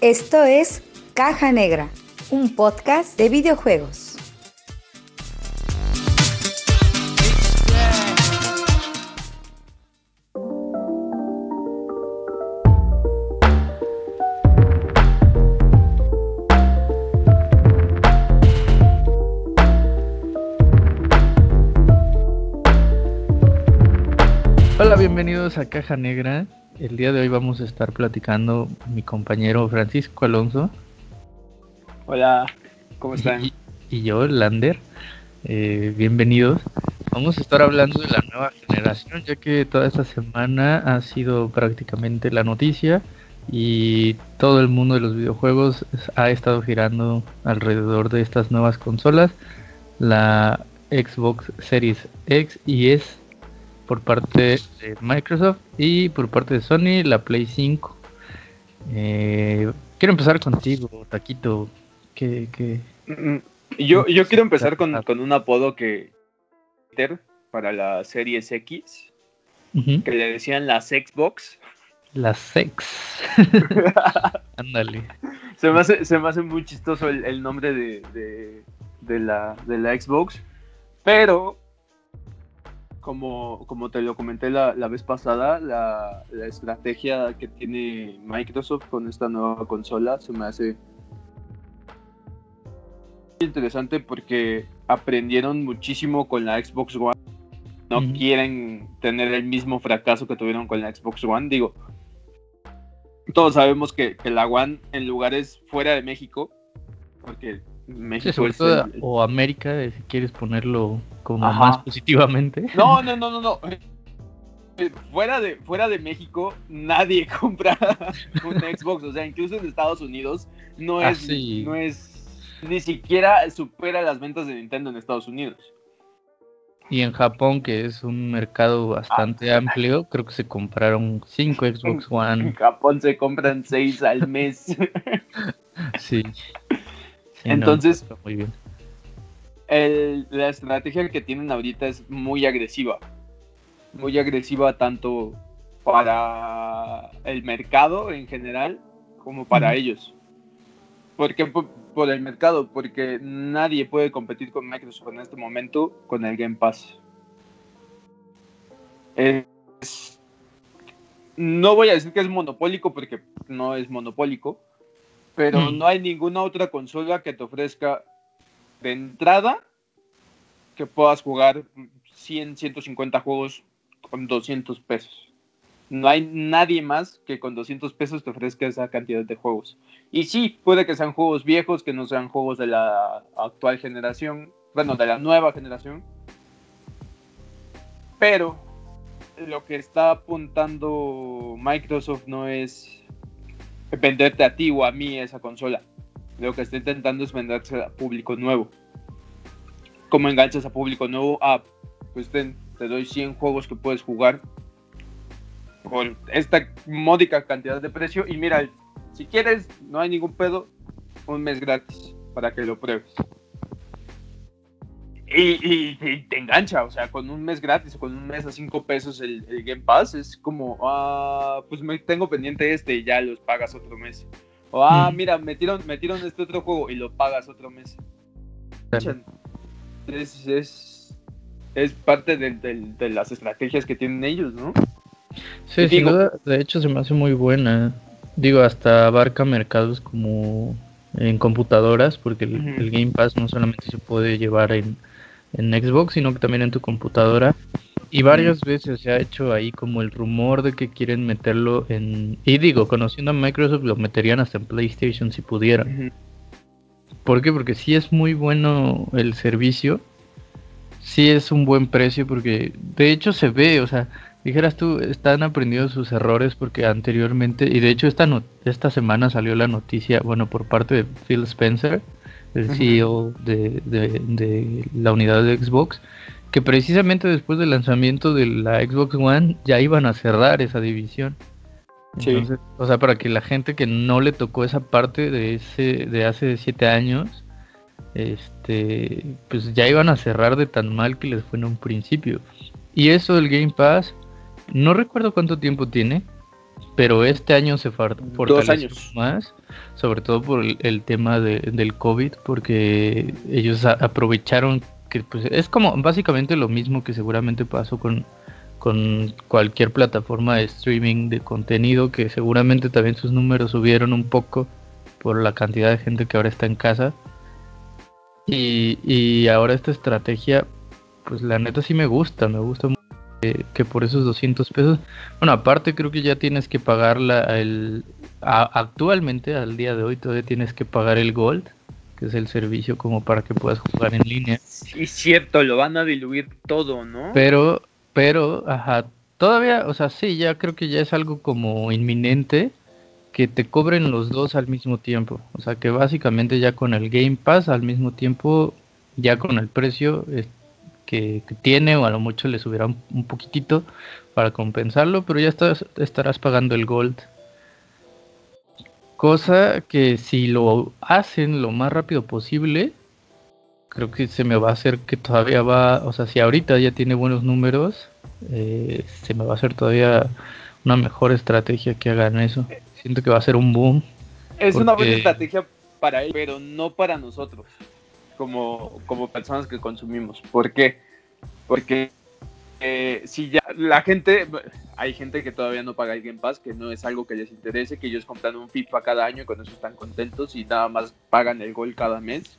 Esto es Caja Negra, un podcast de videojuegos. Hola, bienvenidos a Caja Negra. El día de hoy vamos a estar platicando mi compañero Francisco Alonso. Hola, ¿cómo están? Y, yo, Lander. Eh, bienvenidos. Vamos a estar hablando de la nueva generación, ya que toda esta semana ha sido prácticamente la noticia y todo el mundo de los videojuegos ha estado girando alrededor de estas nuevas consolas, la Xbox Series X y S por parte de Microsoft y por parte de Sony la Play 5. Eh, quiero empezar contigo, Taquito. Que... Mm, yo, yo quiero empezar con, un apodo que para la Series X, que le decían las Xbox. Las Sex. Ándale. se, me hace, se me hace muy chistoso el, nombre de, de, la, de la Xbox, pero como, como te lo comenté la, la vez pasada, la, la, estrategia que tiene Microsoft con esta nueva consola se me hace interesante porque aprendieron muchísimo con la Xbox One. No quieren tener el mismo fracaso que tuvieron con la Xbox One. Digo, todos sabemos que, que la One en lugares fuera de México, porque México o América, si quieres ponerlo como más positivamente. No, no, no, no, no. Eh, fuera de, fuera de México, nadie compra un Xbox. O sea, incluso en Estados Unidos no ah, es, no es, ni siquiera supera las ventas de Nintendo en Estados Unidos. Y en Japón, que es un mercado bastante ah. amplio, creo que se compraron cinco Xbox One. En Japón se compran seis al mes. sí. Entonces, muy bien. la estrategia que tienen ahorita es muy agresiva. Muy agresiva tanto para el mercado en general como para ellos. ¿Por qué por, el mercado? Porque nadie puede competir con Microsoft en este momento con el Game Pass. no voy a decir que es monopólico porque no es monopólico, pero mm. no hay ninguna otra consola que te ofrezca de entrada que puedas jugar 100, 150 juegos con 200 pesos. No hay nadie más que con 200 pesos te ofrezca esa cantidad de juegos. Y sí, puede que sean juegos viejos, que no sean juegos de la actual generación, bueno, de la nueva generación. Pero lo que está apuntando Microsoft no es venderte a ti o a mí esa consola. Lo que está intentando es venderse a público nuevo. ¿Cómo enganchas a público nuevo? Ah, pues te, doy 100 juegos que puedes jugar por esta módica cantidad de precio. Y mira, si quieres, no hay ningún pedo, un mes gratis para que lo pruebes. Y, te engancha, o sea, con un mes gratis o con un mes a 5 pesos el, Game Pass es como, ah, pues me tengo pendiente este y ya los pagas otro mes. O, ah, mira, metieron, metieron este otro juego y lo pagas otro mes. Es, es, parte de, las estrategias que tienen ellos, ¿no? Sí, sin duda, de hecho se me hace muy buena. Digo, hasta abarca mercados como en computadoras, porque el Game Pass no solamente se puede llevar en en Xbox, sino que también en tu computadora. Y varias veces se ha hecho ahí como el rumor de que quieren meterlo en... Y digo, conociendo a Microsoft lo meterían hasta en PlayStation si pudieran. ¿Por qué? Porque sí es muy bueno el servicio. Sí es un buen precio porque de hecho se ve, o sea, dijeras tú, están aprendiendo sus errores porque anteriormente, y de hecho esta, no, esta semana salió la noticia, bueno, por parte de Phil Spencer, el CEO de, la unidad de Xbox, que precisamente después del lanzamiento de la Xbox One ya iban a cerrar esa división. o sea, para que la gente que no le tocó esa parte de ese de hace siete años, este, pues ya iban a cerrar de tan mal que les fue en un principio. Y eso del Game Pass, no recuerdo cuánto tiempo tiene, pero este año se fortaleció más, sobre todo por el, tema del COVID, porque ellos aprovecharon que pues, es como básicamente lo mismo que seguramente pasó con, con cualquier plataforma de streaming de contenido, que seguramente también sus números subieron un poco por la cantidad de gente que ahora está en casa. Y, y ahora esta estrategia, pues la neta sí me gusta, me gusta mucho que, por esos 200 pesos, bueno, aparte creo que ya tienes que pagar la, el, actualmente, al día de hoy, todavía tienes que pagar el Gold, que es el servicio como para que puedas jugar en línea. Sí, cierto, lo van a diluir todo, ¿no? Pero, pero, ajá, todavía, o sea, sí, ya creo que ya es algo como inminente que te cobren los dos al mismo tiempo. O sea, que básicamente ya con el Game Pass al mismo tiempo, ya con el precio, que, tiene o a lo mucho le subirá un, poquitito para compensarlo, pero ya estás, estarás pagando el gold. Cosa que si lo hacen lo más rápido posible, creo que se me va a hacer que todavía va, o sea, si ahorita ya tiene buenos números, eh, se me va a hacer todavía una mejor estrategia que hagan eso. Siento que va a ser un boom. Es una buena estrategia para él, pero no para nosotros como, como personas que consumimos. ¿Por qué? Porque eh, si ya la gente, hay gente que todavía no paga el Game Pass, que no es algo que les interese, que ellos compran un FIFA cada año y con eso están contentos y nada más pagan el gol cada mes.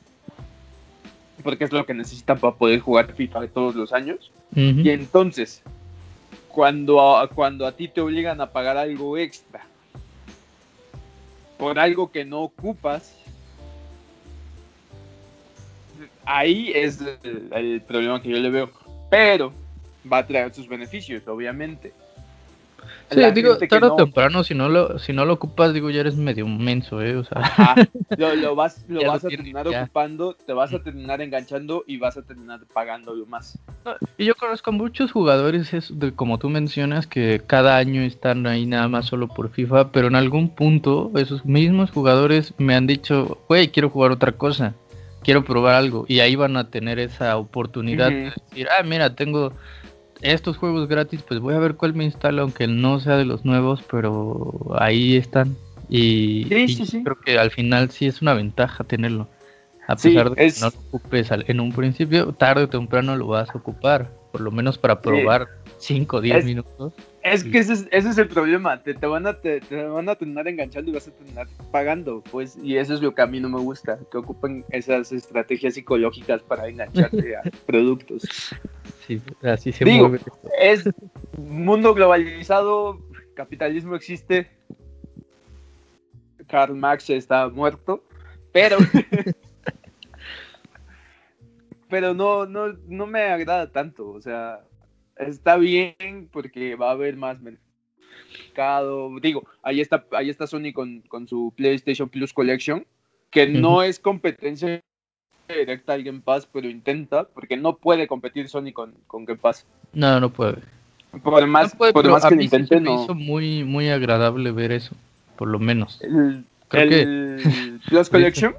Porque es lo que necesitan para poder jugar FIFA todos los años. Y entonces, cuando cuando a ti te obligan a pagar algo extra por algo que no ocupas, ahí es el, problema que yo le veo. Pero va a traer sus beneficios, obviamente. Sí, digo, tarde o temprano, si no, lo, si no lo ocupas, digo, ya eres medio menso, ¿eh? O sea... lo, vas, lo vas a terminar ocupando, te vas a terminar enganchando y vas a terminar pagándolo más. y yo conozco muchos jugadores, de, como tú mencionas, que cada año están ahí nada más solo por FIFA, pero en algún punto esos mismos jugadores me han dicho, güey, quiero jugar otra cosa quiero probar algo. Y ahí van a tener esa oportunidad de decir, ah, mira, tengo estos juegos gratis, pues voy a ver cuál me instala, aunque no sea de los nuevos, pero ahí están. Y, creo que al final sí es una ventaja tenerlo. A pesar de que no lo ocupes en un principio, tarde o temprano lo vas a ocupar, por lo menos para probar 5 o 10 minutos. Es que ese es, el problema, te, van a, te, van a terminar enganchando y vas a terminar pagando, pues, y eso es lo que a mí no me gusta, que ocupen esas estrategias psicológicas para engancharte a productos. Sí, así se Digo, Es mundo globalizado, capitalismo existe, Karl Marx está muerto, pero... pero no, no, no me agrada tanto, o sea, está bien porque va a haber más mercado. Digo, ahí está, ahí está Sony con, su PlayStation Plus Collection, que no es competencia directa al Game Pass, pero intenta, porque no puede competir Sony con, con Game Pass. No, no puede. Por más, por más que intente, me hizo muy, muy agradable ver eso, por lo menos. ¿El, Plus Collection?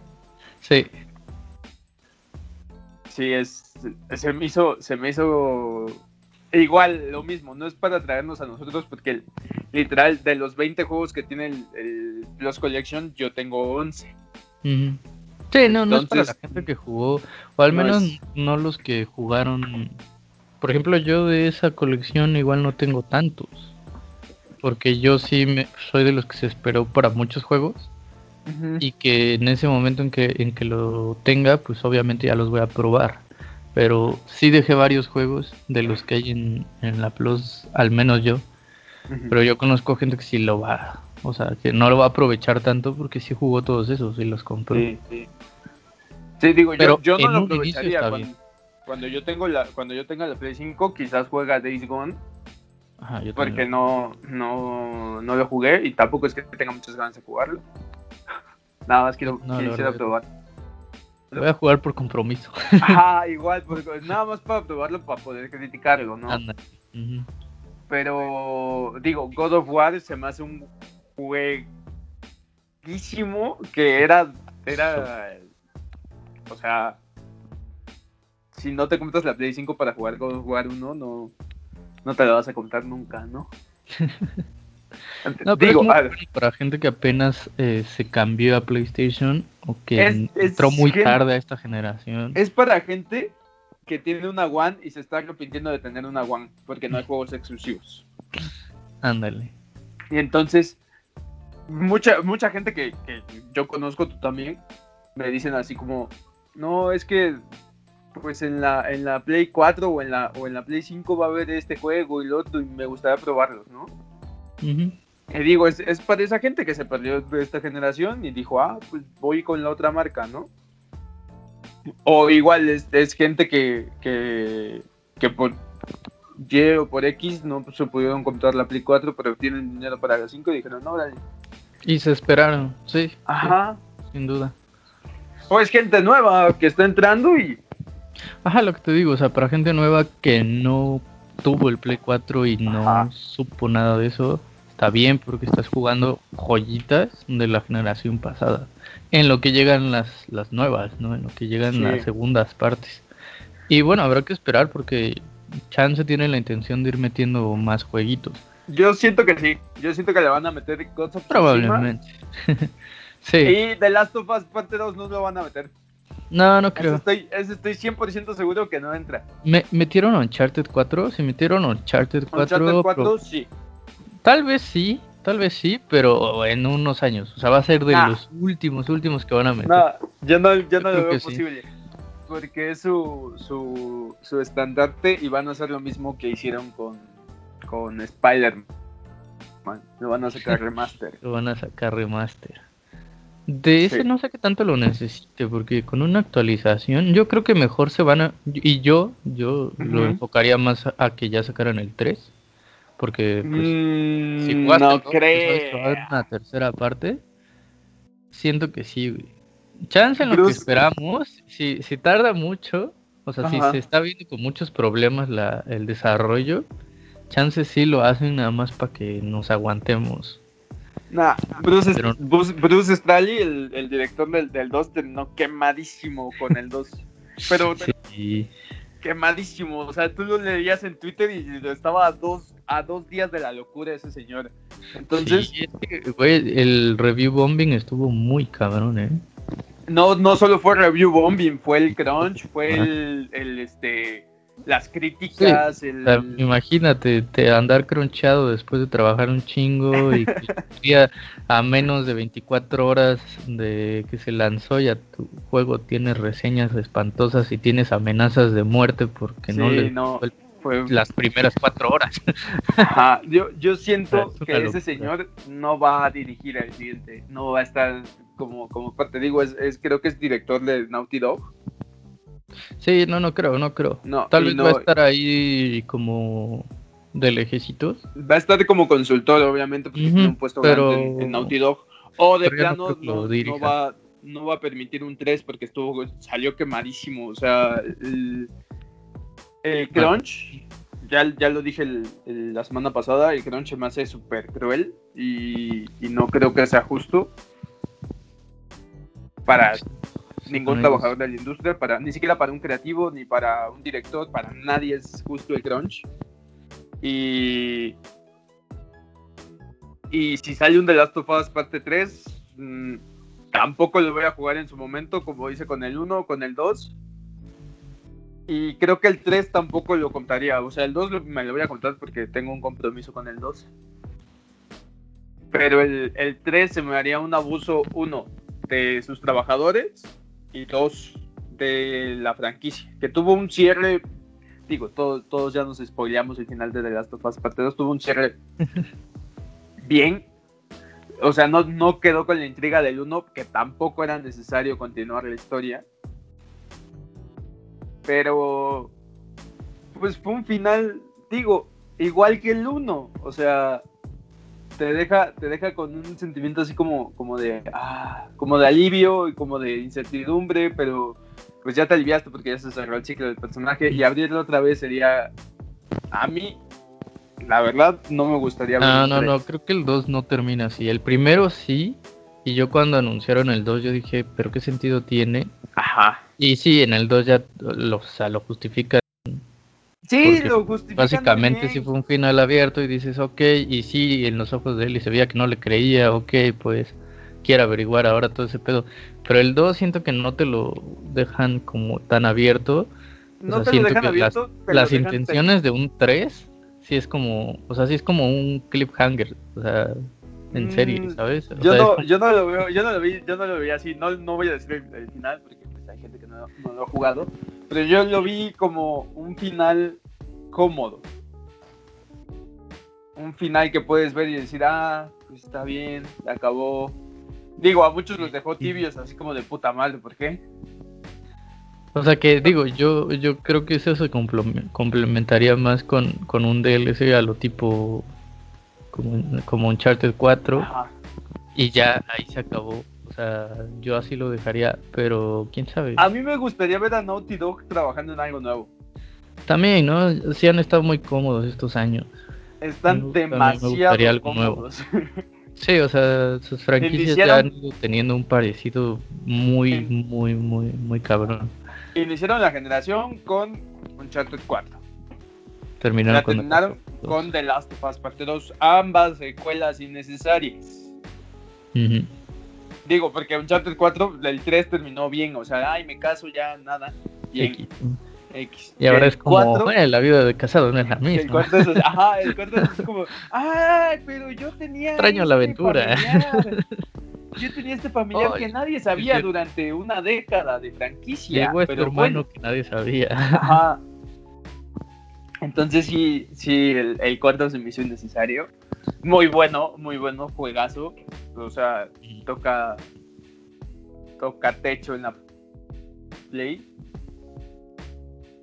sí. Sí, es, se me hizo, se me hizo igual, lo mismo, no es para traernos a nosotros porque literal de los 20 juegos que tiene el, Plus Collection, yo tengo 11. Sí, no, no es para la gente que jugó, o al menos no los que jugaron. Por ejemplo, yo de esa colección igual no tengo tantos, porque yo sí me, soy de los que se esperó para muchos juegos. Y que en ese momento en que, en que lo tenga, pues obviamente ya los voy a probar. Pero sí dejé varios juegos de los que hay en, la Plus, al menos yo. Pero yo conozco gente que sí lo va, o sea, que no lo va a aprovechar tanto porque sí jugó todos esos y los compró. Sí, sí. digo, Pero yo, no lo aprovecharía cuando, yo tengo la, cuando yo tenga la Play 5, quizás juega Days Gone. Ajá, yo porque no, no, no lo jugué y tampoco es que tenga muchas ganas de jugarlo. Nada más quiero, quisiera probar. Lo voy a jugar por compromiso. Ajá, igual, pues, nada más para probarlo, para poder criticarlo, ¿no? Pero, digo, God of War se me hace un jueguísimo que era, era, o sea, si no te compras la Play 5 para jugar God of War 1, no, no te lo vas a contar nunca, ¿no? No, pero es para gente que apenas eh, se cambió a PlayStation o que entró muy tarde a esta generación. Es para gente que tiene una One y se está arrepintiendo de tener una One porque no hay juegos exclusivos. Ándale. Y entonces, mucha, mucha gente que, que yo conozco, tú también, me dicen así como, no, es que pues en la, en la Play 4 o en la, o en la Play 5 va a haber este juego y lo otro y me gustaría probarlos, ¿no? Y digo, es, es, para esa gente que se perdió de esta generación y dijo, ah, pues voy con la otra marca, ¿no? O igual es, es gente que, que, que por Y o por X no se pudieron comprar la Play 4, pero tienen dinero para la 5 y dijeron, no, dale. Y se esperaron, sí. Ajá. sin duda. O es gente nueva que está entrando y Ajá, lo que te digo, o sea, para gente nueva que no tuvo el Play 4 y no supo nada de eso, está bien porque estás jugando joyitas de la generación pasada. En lo que llegan las, las nuevas, ¿no? En lo que llegan las segundas partes. Y bueno, habrá que esperar porque Chance tiene la intención de ir metiendo más jueguitos. Yo siento que sí. Yo siento que le van a meter cosas. Probablemente. sí. Y The Last of Us Parte 2 no lo van a meter. No, no creo. estoy, estoy 100% seguro que no entra. ¿Me, ¿Metieron Uncharted 4? ¿Se metieron Uncharted 4? Uncharted 4 sí. Tal vez sí, tal vez sí, pero en unos años. O sea, va a ser de los últimos, últimos que van a meter. No, ya no, ya no lo veo posible. Porque es su, su, su estandarte y van a hacer lo mismo que hicieron con, con Spider-Man. Lo van a sacar remaster. lo van a sacar remaster. De ese no sé qué tanto lo necesite, porque con una actualización yo creo que mejor se van a... Y yo, yo lo enfocaría más a, que ya sacaran el 3. Porque pues, si mm, no creo. una tercera parte, siento que sí, Chance en lo que esperamos, si, si tarda mucho, o sea, si se está viendo con muchos problemas la, el desarrollo, chance sí lo hacen nada más para que nos aguantemos Nah, Bruce, Bruce, Straley, el, el, director del, del 2, terminó quemadísimo con el 2. Pero sí. quemadísimo. O sea, tú lo leías en Twitter y estaba a dos, a dos días de la locura ese señor. Entonces. Sí, el review bombing estuvo muy cabrón, ¿eh? No, no solo fue review bombing, fue el crunch, fue el, el este las críticas. imagínate, te andar cronchado después de trabajar un chingo y que a menos de 24 horas de que se lanzó ya tu juego tiene reseñas espantosas y tienes amenazas de muerte porque no le fue las primeras cuatro horas. yo, yo siento que ese señor no va a dirigir el siguiente, no va a estar como, como parte, digo, es, es creo que es director de Naughty Dog. Sí, no, no creo, no creo. Tal vez va a estar ahí como de lejecitos. Va a estar como consultor, obviamente, porque tiene un puesto grande en, Naughty Dog. O de plano no, va, no va a permitir un 3 porque estuvo salió quemadísimo. O sea, el, el crunch, ya, ya lo dije la semana pasada, el crunch me hace súper cruel y, y no creo que sea justo para ningún trabajador de la industria, para, ni siquiera para un creativo, ni para un director, para nadie es justo el crunch. Y, y si sale un The Last of Us parte 3, mm, tampoco lo voy a jugar en su momento, como hice con el 1 o con el 2. Y creo que el 3 tampoco lo contaría. O sea, el 2 me lo voy a contar porque tengo un compromiso con el 2. Pero el, el 3 se me haría un abuso, uno, de sus trabajadores y dos de la franquicia, que tuvo un cierre, digo, todos, todos ya nos spoileamos el final de The Last of Us Parte 2, tuvo un cierre bien, o sea, no, no quedó con la intriga del 1, que tampoco era necesario continuar la historia, pero pues fue un final, digo, igual que el 1, o sea, te deja, te deja con un sentimiento así como, como de ah, como de alivio y como de incertidumbre, pero pues ya te aliviaste porque ya se cerró el ciclo del personaje y abrirlo otra vez sería a mí la verdad no me gustaría No, no, no, creo que el 2 no termina así. El primero sí, y yo cuando anunciaron el 2 yo dije, pero qué sentido tiene. Ajá. Y sí, en el 2 ya lo, o sea, lo justifican Sí, lo justifican Básicamente sí fue un final abierto y dices, ok, y sí, en los ojos de él y se veía que no le creía, ok, pues quiere averiguar ahora todo ese pedo. Pero el 2 siento que no te lo dejan como tan abierto. No te lo dejan abierto, las, las intenciones de un 3 sí es como, o sea, sí es como un cliffhanger, o sea, en serie, mm, ¿sabes? yo, no, yo no lo veo, yo no lo vi, yo no lo vi así, no, no voy a decir el, final porque hay gente que no, no, lo ha jugado, pero yo lo vi como un final cómodo. Un final que puedes ver y decir, ah, pues está bien, acabó. Digo, a muchos los dejó tibios, así como de puta madre, ¿por qué? O sea que digo, yo yo creo que eso se complementaría más con, con un DLC a lo tipo como, como Uncharted 4 y ya ahí se acabó. O sea, yo así lo dejaría, pero quién sabe. A mí me gustaría ver a Naughty Dog trabajando en algo nuevo. También, ¿no? Sí han estado muy cómodos estos años. Están demasiado cómodos. Sí, o sea, sus franquicias ya han ido teniendo un parecido muy, muy, muy, muy cabrón. Iniciaron la generación con Uncharted 4. Terminaron, con, terminaron con, The Last of Us Parte 2, ambas secuelas innecesarias. Digo, porque Uncharted 4, el 3 terminó bien, o sea, ay, me caso ya, nada. Bien. X. Y ahora es como, bueno, la vida de casado no es la misma. El cuarto es, ajá, el cuarto es como, ay, pero yo tenía. Extraño la este aventura. Yo tenía este familiar que nadie sabía durante una década de franquicia. Llegó este pero hermano que nadie sabía. Ajá. Entonces sí, sí, el, el cuarto se me hizo innecesario. Muy bueno, muy bueno, juegazo. O sea, toca toca techo en la Play.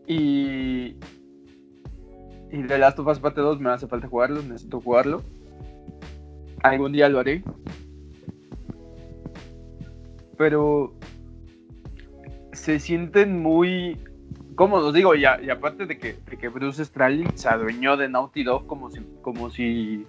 Y. Y The Last of Us Parte 2 me hace falta jugarlo, necesito jugarlo. Algún día lo haré. Pero. Se sienten muy cómodos, digo, y, y aparte de que, de que Bruce Straley se adueñó de Naughty Dog como si, como si,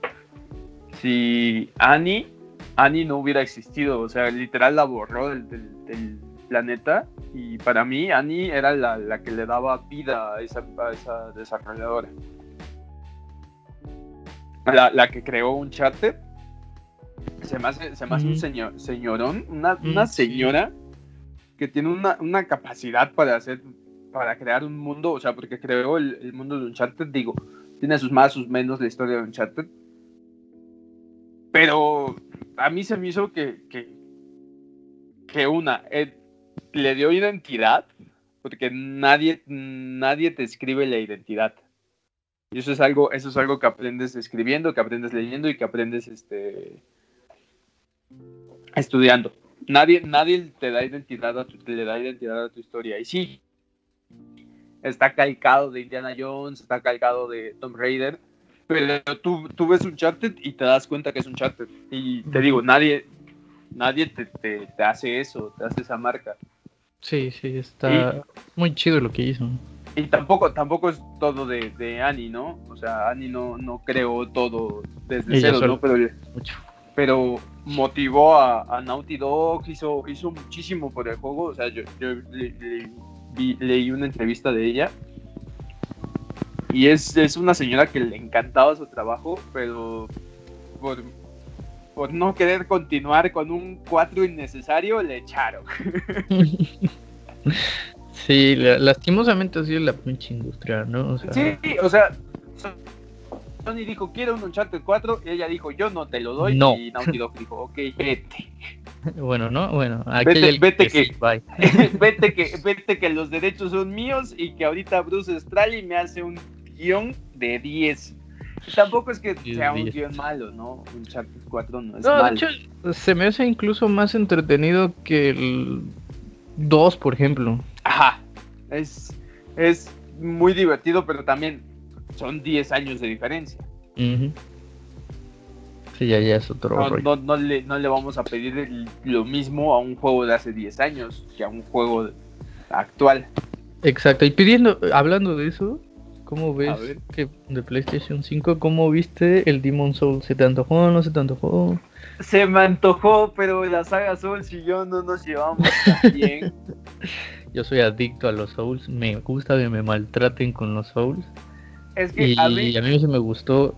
si Annie, Annie no hubiera existido, o sea, literal la borró del, del planeta. Y para mí Annie era la, que le daba vida a esa, desarrolladora. La, que creó un charter. Se me hace, se un señor, señorón, una, una señora que tiene una, capacidad para hacer, para crear un mundo, o sea, porque creó el, mundo de Uncharted, digo, tiene sus más, sus menos la historia de Uncharted. Pero a mí se me hizo que, que, que una, eh, le dio identidad, porque nadie, nadie te escribe la identidad. Y eso es algo, eso es algo que aprendes escribiendo, que aprendes leyendo y que aprendes este estudiando. Nadie, nadie te da identidad a tu, le da identidad a tu historia. Y sí, está calcado de Indiana Jones, está calcado de Tomb Raider, pero tú, tú ves un charter y te das cuenta que es un charter. Y te digo, nadie, nadie te, te hace eso, te hace esa marca. Sí, sí, está muy chido lo que hizo. Y tampoco, tampoco es todo de, de Annie, ¿no? O sea, Annie no, no creó todo desde cero, ¿no? Pero, pero motivó a, a, Naughty Dog, hizo, hizo muchísimo por el juego. O sea, yo, leí una entrevista de ella. Y es, es una señora que le encantaba su trabajo, pero por, por no querer continuar con un 4 innecesario, le echaron. sí, lastimosamente así es la pinche industria, ¿no? Sí, o sea, Sony dijo, quiero un Uncharted 4, y ella dijo, yo no te lo doy, no. y Naughty Dog dijo, ok, vete. Bueno, ¿no? Bueno, vete, vete que, vete, que, vete que los derechos son míos y que ahorita Bruce Straley me hace un guion de 10 Tampoco es que sea un guion malo, ¿no? Un Uncharted 4 no es no, De hecho, se me hace incluso más entretenido que el 2, por ejemplo. Ajá. Es, es muy divertido, pero también son 10 años de diferencia. Sí, ya, ya es otro no, no, no, le, no le vamos a pedir lo mismo a un juego de hace 10 años que a un juego actual. Exacto, y pidiendo, hablando de eso, ¿Cómo ves que de PlayStation 5, cómo viste el Demon Soul? ¿Se te antojó o no se te antojó? Se me antojó, pero la saga Souls y yo no nos llevamos tan bien. yo soy adicto a los Souls, me gusta que me maltraten con los Souls. Es que y a mí, a mí se me gustó.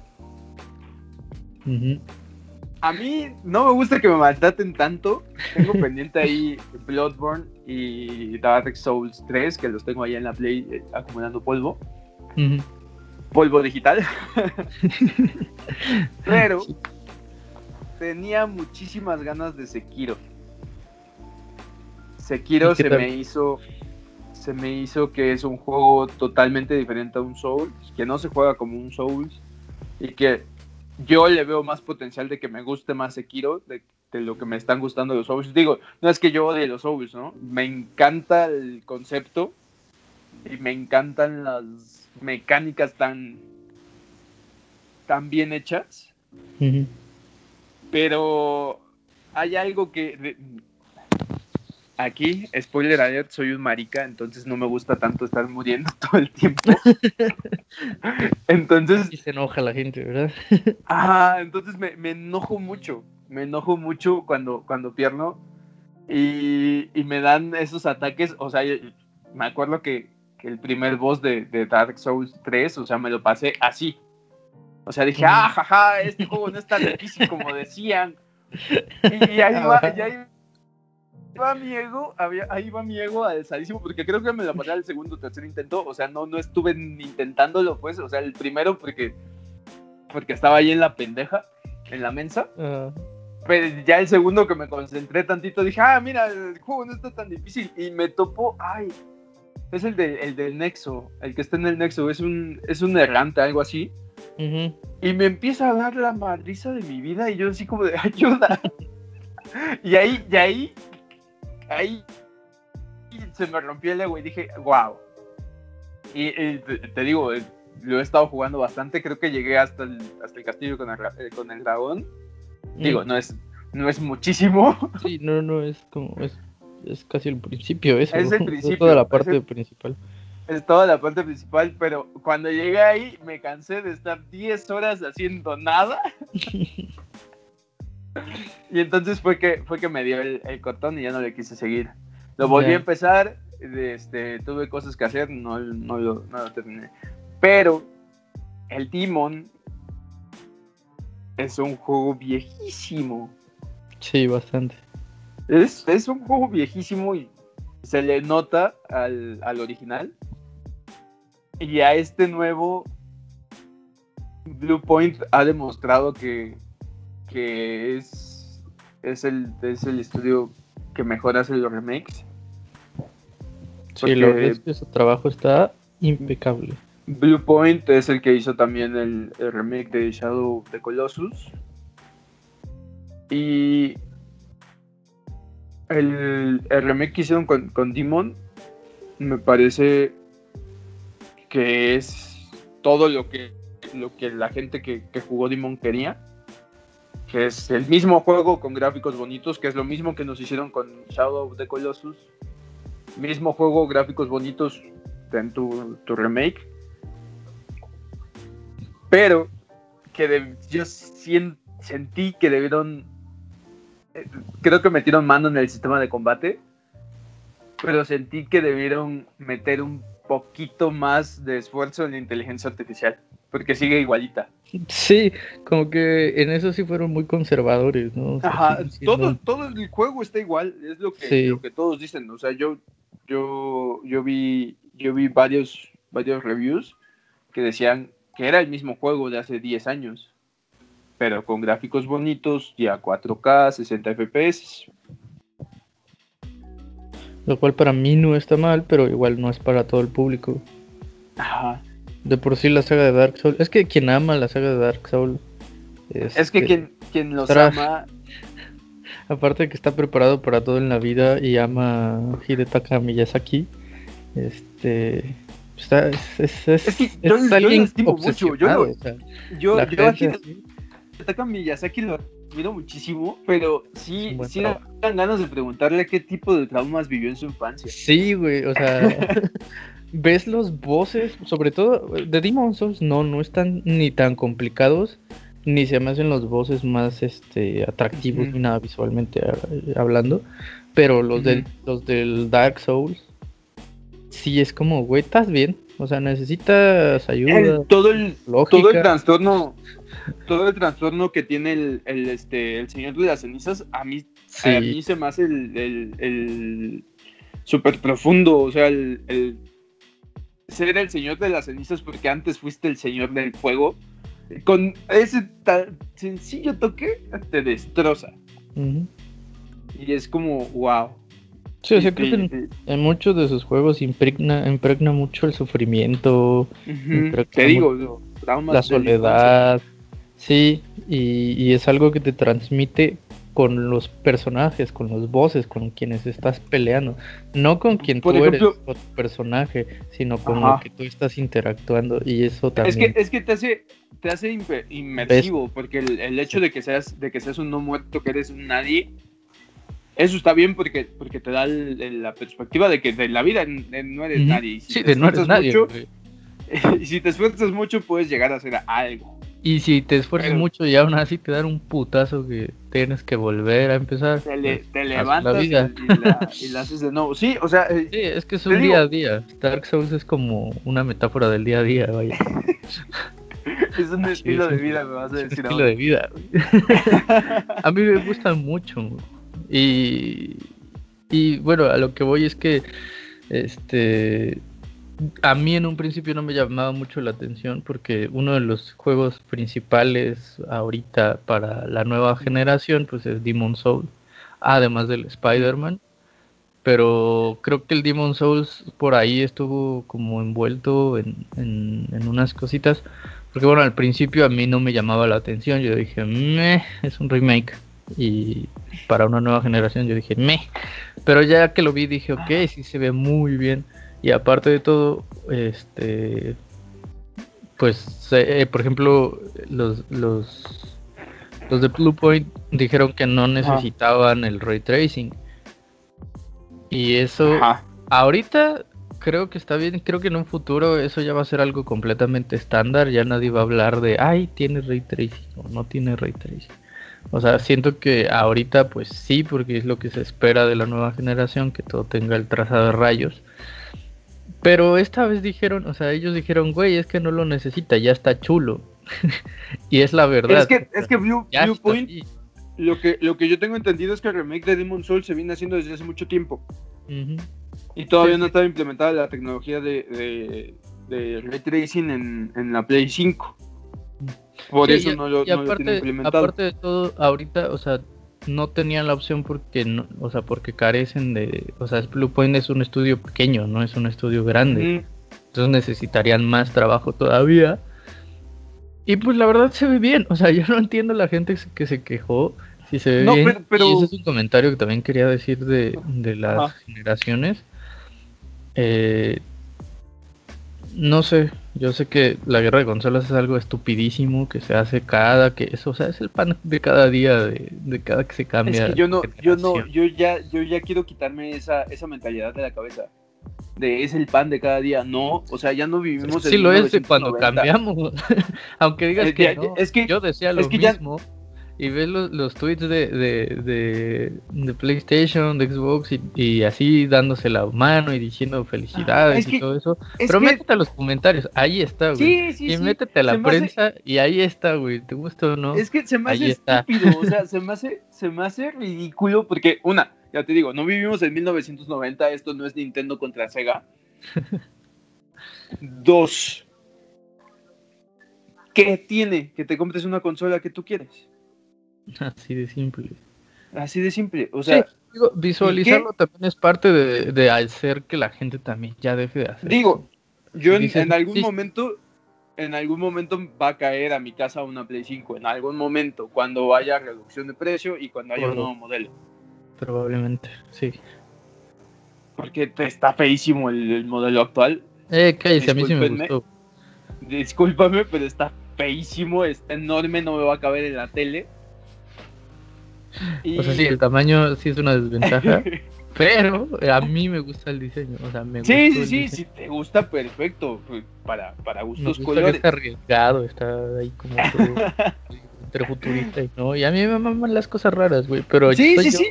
A mí no me gusta que me maltraten tanto. Tengo pendiente ahí Bloodborne y Dark Souls 3, que los tengo ahí en la Play eh, acumulando polvo. Polvo digital. Pero tenía muchísimas ganas de Sekiro. Sekiro se me hizo se me hizo que es un juego totalmente diferente a un Souls, que no se juega como un Souls y que yo le veo más potencial de que me guste más Sekiro de, lo que me están gustando los Souls. Digo, no es que yo odie los Souls, ¿no? Me encanta el concepto y me encantan las mecánicas tan, tan bien hechas. Pero hay algo que Aquí, spoiler alert, soy un marica, entonces no me gusta tanto estar muriendo todo el tiempo. entonces... Y se enoja la gente, ¿verdad? ah, entonces me, enojo mucho, me enojo mucho cuando, cuando pierdo y, me dan esos ataques, o sea, me acuerdo que, el primer boss de, Dark Souls 3, o sea, me lo pasé así. O sea, dije, ah, jaja, este juego no es tan difícil como decían. Y, ahí va, y ahí va mi ego, ahí va mi ego alzadísimo, porque creo que me lo pasé al segundo o tercer intento, o sea, no, no estuve intentándolo, pues, o sea, el primero porque, porque estaba ahí en la pendeja, en la mensa, pero ya el segundo que me concentré tantito, dije, ah, mira, el juego no está tan difícil, y me topo, ay, es el, de, el del Nexo, el que está en el Nexo, es un, es un errante, algo así, y me empieza a dar la madriza de mi vida, y yo así como de ayuda. y ahí, y ahí ahí se me rompió el ego y dije, wow. Y, te digo, eh, lo he estado jugando bastante, creo que llegué hasta el, hasta el castillo con el, eh, con el dragón. Mm. Digo, no es, no es muchísimo. Sí, no, no, es como, es, es casi el principio eso. Es el principio. Es toda la parte principal. Es toda la parte principal, pero cuando llegué ahí me cansé de estar 10 horas haciendo nada. y entonces fue que, fue que me dio el, el, cortón y ya no le quise seguir. Lo volví a empezar, este, tuve cosas que hacer, no, no, lo, terminé. Pero el Demon es un juego viejísimo. Sí, bastante. Es, es un juego viejísimo y se le nota al, al original. Y a este nuevo Blue Point ha demostrado que que es, es, el, es el estudio que mejor hace los remakes. Sí, lo es que su trabajo está impecable. Blue Point es el que hizo también el, remake de Shadow of the Colossus. Y el, remake que hicieron con, con, Demon me parece que es todo lo que, lo que la gente que, que jugó Demon quería que es el mismo juego con gráficos bonitos, que es lo mismo que nos hicieron con Shadow of the Colossus. Mismo juego, gráficos bonitos en tu, remake. Pero que yo sentí que debieron. Eh, creo que metieron mano en el sistema de combate. Pero sentí que debieron meter un poquito más de esfuerzo en la inteligencia artificial. Porque sigue igualita. Sí, como que en eso sí fueron muy conservadores, ¿no? Ajá, todo, todo el juego está igual, es lo que, lo que todos dicen, o sea, yo, yo, yo vi, yo vi varios, varios reviews que decían que era el mismo juego de hace 10 años, pero con gráficos bonitos y a 4K, 60 FPS. Lo cual para mí no está mal, pero igual no es para todo el público. Ajá. De por sí la saga de Dark Souls. Es que quien ama la saga de Dark Souls. Es, que, quien, quien los ama. Aparte de que está preparado para todo en la vida y ama Hidetaka Miyazaki. Este. Está, es, es, es, que yo, estimo mucho. Yo, lo, yo, a Hidetaka Miyazaki lo admiro muchísimo, pero sí, sí dan ganas de preguntarle qué tipo de traumas vivió en su infancia. Sí, güey, o sea. ves los voces, sobre todo de Demon Souls, no, no están ni tan complicados, ni se me hacen los voces más este atractivos ni nada visualmente eh, hablando, pero los del los del Dark Souls sí es como, güey, estás bien, O sea, necesitas ayuda. todo el todo el trastorno todo el trastorno que tiene el, el, este el señor de las cenizas a mí a mí se me hace el, el, el súper profundo, o sea, el, el ser el señor de las cenizas porque antes fuiste el señor del fuego con ese tan sencillo toque te destroza. Y es como, wow. Sí, o sea, creo que en, muchos de sus juegos impregna, impregna mucho el sufrimiento. Te digo, la soledad. Sí, y, y, es algo que te transmite con los personajes, con los voces, con quienes estás peleando. No con quien tú eres, con tu personaje, sino con lo que tú estás interactuando. Y eso también. Es que, es que te hace, te hace inmersivo, porque el, hecho de que seas, de que seas un no muerto, que eres un nadie, eso está bien porque, porque te da la perspectiva de que de la vida no eres nadie. si sí, de no eres nadie. y si te esfuerzas mucho, puedes llegar a hacer algo. Y si te esfuerzas mucho y aún así te dan un putazo que tienes que volver a empezar. Te, pues, levantas Y, la, haces de nuevo. Sí, o sea. Eh, sí, es que es un día a día. Dark Souls es como una metáfora del día a día, vaya. es un estilo de vida, me vas a decir. Un estilo de vida. a mí me gustan mucho. Y, y bueno, a lo que voy es que este a mí en un principio no me llamaba mucho la atención porque uno de los juegos principales ahorita para la nueva generación pues es Demon Souls, además del Spider-Man. Pero creo que el Demon Souls por ahí estuvo como envuelto en, en, unas cositas. Porque bueno, al principio a mí no me llamaba la atención. Yo dije, meh, es un remake. Y para una nueva generación yo dije, meh. Pero ya que lo vi dije, ok, sí se ve muy bien. Y aparte de todo, este, pues, eh, por ejemplo, los, los, los de Blue Point dijeron que no necesitaban el ray tracing. Y eso, ahorita creo que está bien, creo que en un futuro eso ya va a ser algo completamente estándar, ya nadie va a hablar de, ay, tiene ray tracing o no tiene ray tracing. O sea, siento que ahorita pues sí, porque es lo que se espera de la nueva generación, que todo tenga el trazado de rayos. Pero esta vez dijeron, o sea, ellos dijeron, güey, es que no lo necesita, ya está chulo. y es la verdad. Es que, es que Viewpoint, lo que, lo que yo tengo entendido es que el remake de Demon Soul se viene haciendo desde hace mucho tiempo. Y todavía no estaba implementada la tecnología de, de, ray tracing en, en, la Play 5. Por eso no, lo, no lo tienen implementado. Aparte de todo, ahorita, o sea, no tenían la opción porque no, o sea, porque carecen de, o sea, Blue Point es un estudio pequeño, no es un estudio grande. Entonces necesitarían más trabajo todavía. Y pues la verdad se ve bien, o sea, yo no entiendo la gente que se quejó si se ve bien. Pero, Y ese es un comentario que también quería decir de, de las generaciones. Eh, no sé, yo sé que la guerra de consolas es algo estupidísimo que se hace cada que eso, o sea, es el pan de cada día, de, cada que se cambia. Es que yo no, yo no, yo ya, yo ya quiero quitarme esa, esa mentalidad de la cabeza. De es el pan de cada día, no, o sea, ya no vivimos. Sí, lo es cuando cambiamos, aunque digas que, no, es que yo decía lo mismo y ves los, los tweets de, de, de, PlayStation, de Xbox y, así dándose la mano y diciendo felicidades y todo eso. Pero métete a los comentarios, ahí está, güey. y métete a la prensa y ahí está, güey. ¿Te gusta o no? Es que se me hace estúpido, o sea, se me hace, se me hace ridículo porque, una, ya te digo, no vivimos en 1990, esto no es Nintendo contra Sega. Dos, ¿qué tiene que te compres una consola que tú quieres? Así de simple. Así de simple. O sea, visualizarlo también es parte de, hacer que la gente también ya deje de hacer. Digo, yo en, algún momento, en algún momento va a caer a mi casa una Play 5, en algún momento, cuando haya reducción de precio y cuando haya un nuevo modelo. Probablemente, sí. Porque está feísimo el, modelo actual. Eh, cállese, a mí sí me gustó. Discúlpame, pero está feísimo, está enorme, no me va a caber en la tele. O sea, sí, el tamaño sí es una desventaja. pero a mí me gusta el diseño. O sea, me sí, sí, sí, si te gusta, perfecto. Pues, para, para gustos colores. está arriesgado, está ahí como entre futurista y no. Y a mí me maman las cosas raras, güey. Pero sí, sí, sí.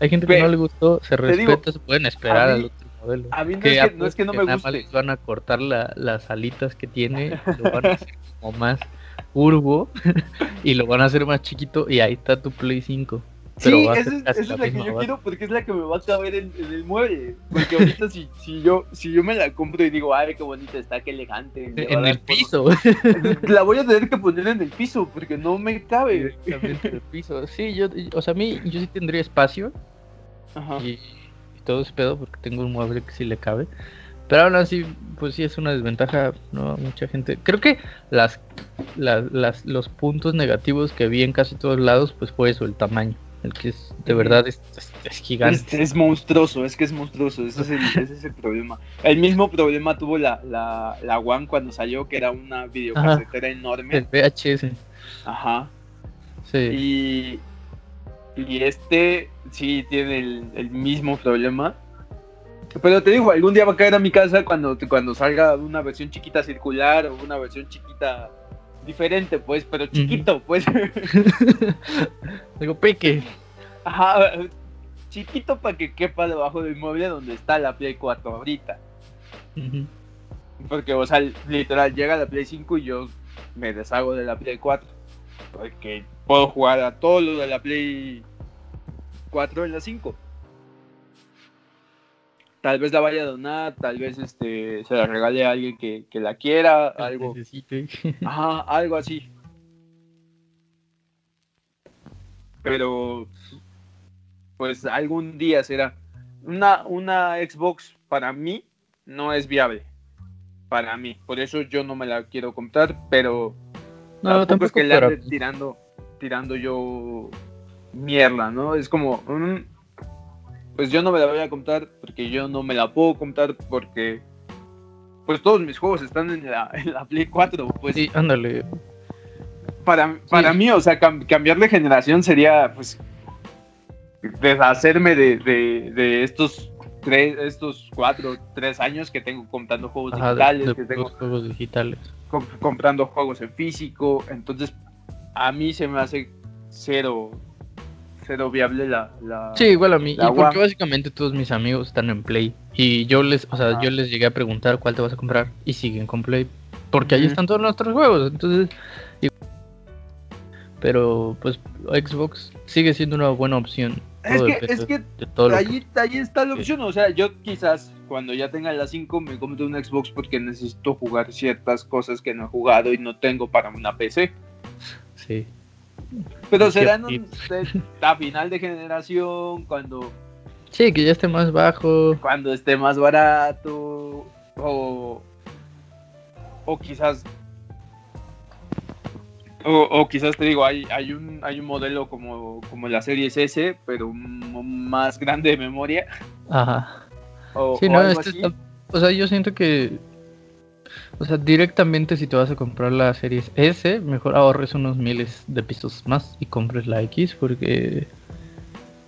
Hay gente que no le gustó, se respeta, se pueden esperar al otro modelo. A mí no, es, que, no es que no me guste. van a cortar las alitas que tiene, lo van a hacer como más curvo y lo van a hacer más chiquito y ahí está tu Play 5. sí, esa es, la, que yo quiero porque es la que me va a caber en, el mueble. Porque ahorita si, si, yo, si yo me la compro y digo, ay, qué bonita está, qué elegante. En el piso. La voy a tener que poner en el piso porque no me cabe. En el piso. Sí, yo, o sea, a mí yo sí tendría espacio. Ajá. Y, y todo ese pedo porque tengo un mueble que sí le cabe. Pero aún así, pues sí es una desventaja, ¿no? Mucha gente. Creo que las, las, los puntos negativos que vi en casi todos lados, pues fue eso, el tamaño. El que es, de verdad, es, gigante. Es, monstruoso, es que es monstruoso, ese es, el, ese es el problema. El mismo problema tuvo la, la, la One cuando salió, que era una videocasetera enorme. El VHS. Ajá. Sí. Y, y este sí tiene el, el mismo problema pero te digo, algún día va a caer a mi casa cuando, cuando salga una versión chiquita circular o una versión chiquita diferente, pues, pero chiquito, pues. Digo, peque. Ajá, chiquito para que quepa debajo del mueble donde está la Play 4 ahorita. Porque, o sea, literal, llega la Play 5 y yo me deshago de la Play 4. Porque puedo jugar a todo lo de la Play 4 en la 5 tal vez la vaya a donar, tal vez este se la regale a alguien que, la quiera, algo. Necesite. Ajá, algo así. Pero pues algún día será. Una, una Xbox para mí no es viable. Para mí. Por eso yo no me la quiero comprar, pero no, tampoco, es que le ande tirando, tirando yo mierda, ¿no? Es como, pues yo no me la voy a comprar porque yo no me la puedo comprar porque pues todos mis juegos están en la, Play 4. Pues, sí, ándale. Para, para mí, o sea, cambiar de generación sería pues deshacerme de, estos tres, estos cuatro, tres años que tengo comprando juegos digitales, que tengo juegos digitales. comprando juegos en físico, entonces a mí se me hace cero cero viable la, la Sí, igual a mí, y porque básicamente todos mis amigos están en Play y yo les, o sea, yo les llegué a preguntar cuál te vas a comprar y siguen con Play porque ahí están todos nuestros juegos, entonces pero pues Xbox sigue siendo una buena opción. Es que, es que ahí, ahí, está la opción, o sea, yo quizás cuando ya tenga la 5 me compre un Xbox porque necesito jugar ciertas cosas que no he jugado y no tengo para una PC. Sí. Pero será en a final de generación, cuando... Sí, que ya esté más bajo. Cuando esté más barato. O, o quizás... O, quizás te digo, hay, hay, un, hay un modelo como, como la serie S, pero más grande de memoria. Ajá. O, sí, no, este o sea, yo siento que o sea, directamente si te vas a comprar la serie S, mejor ahorres unos miles de pisos más y compres la X porque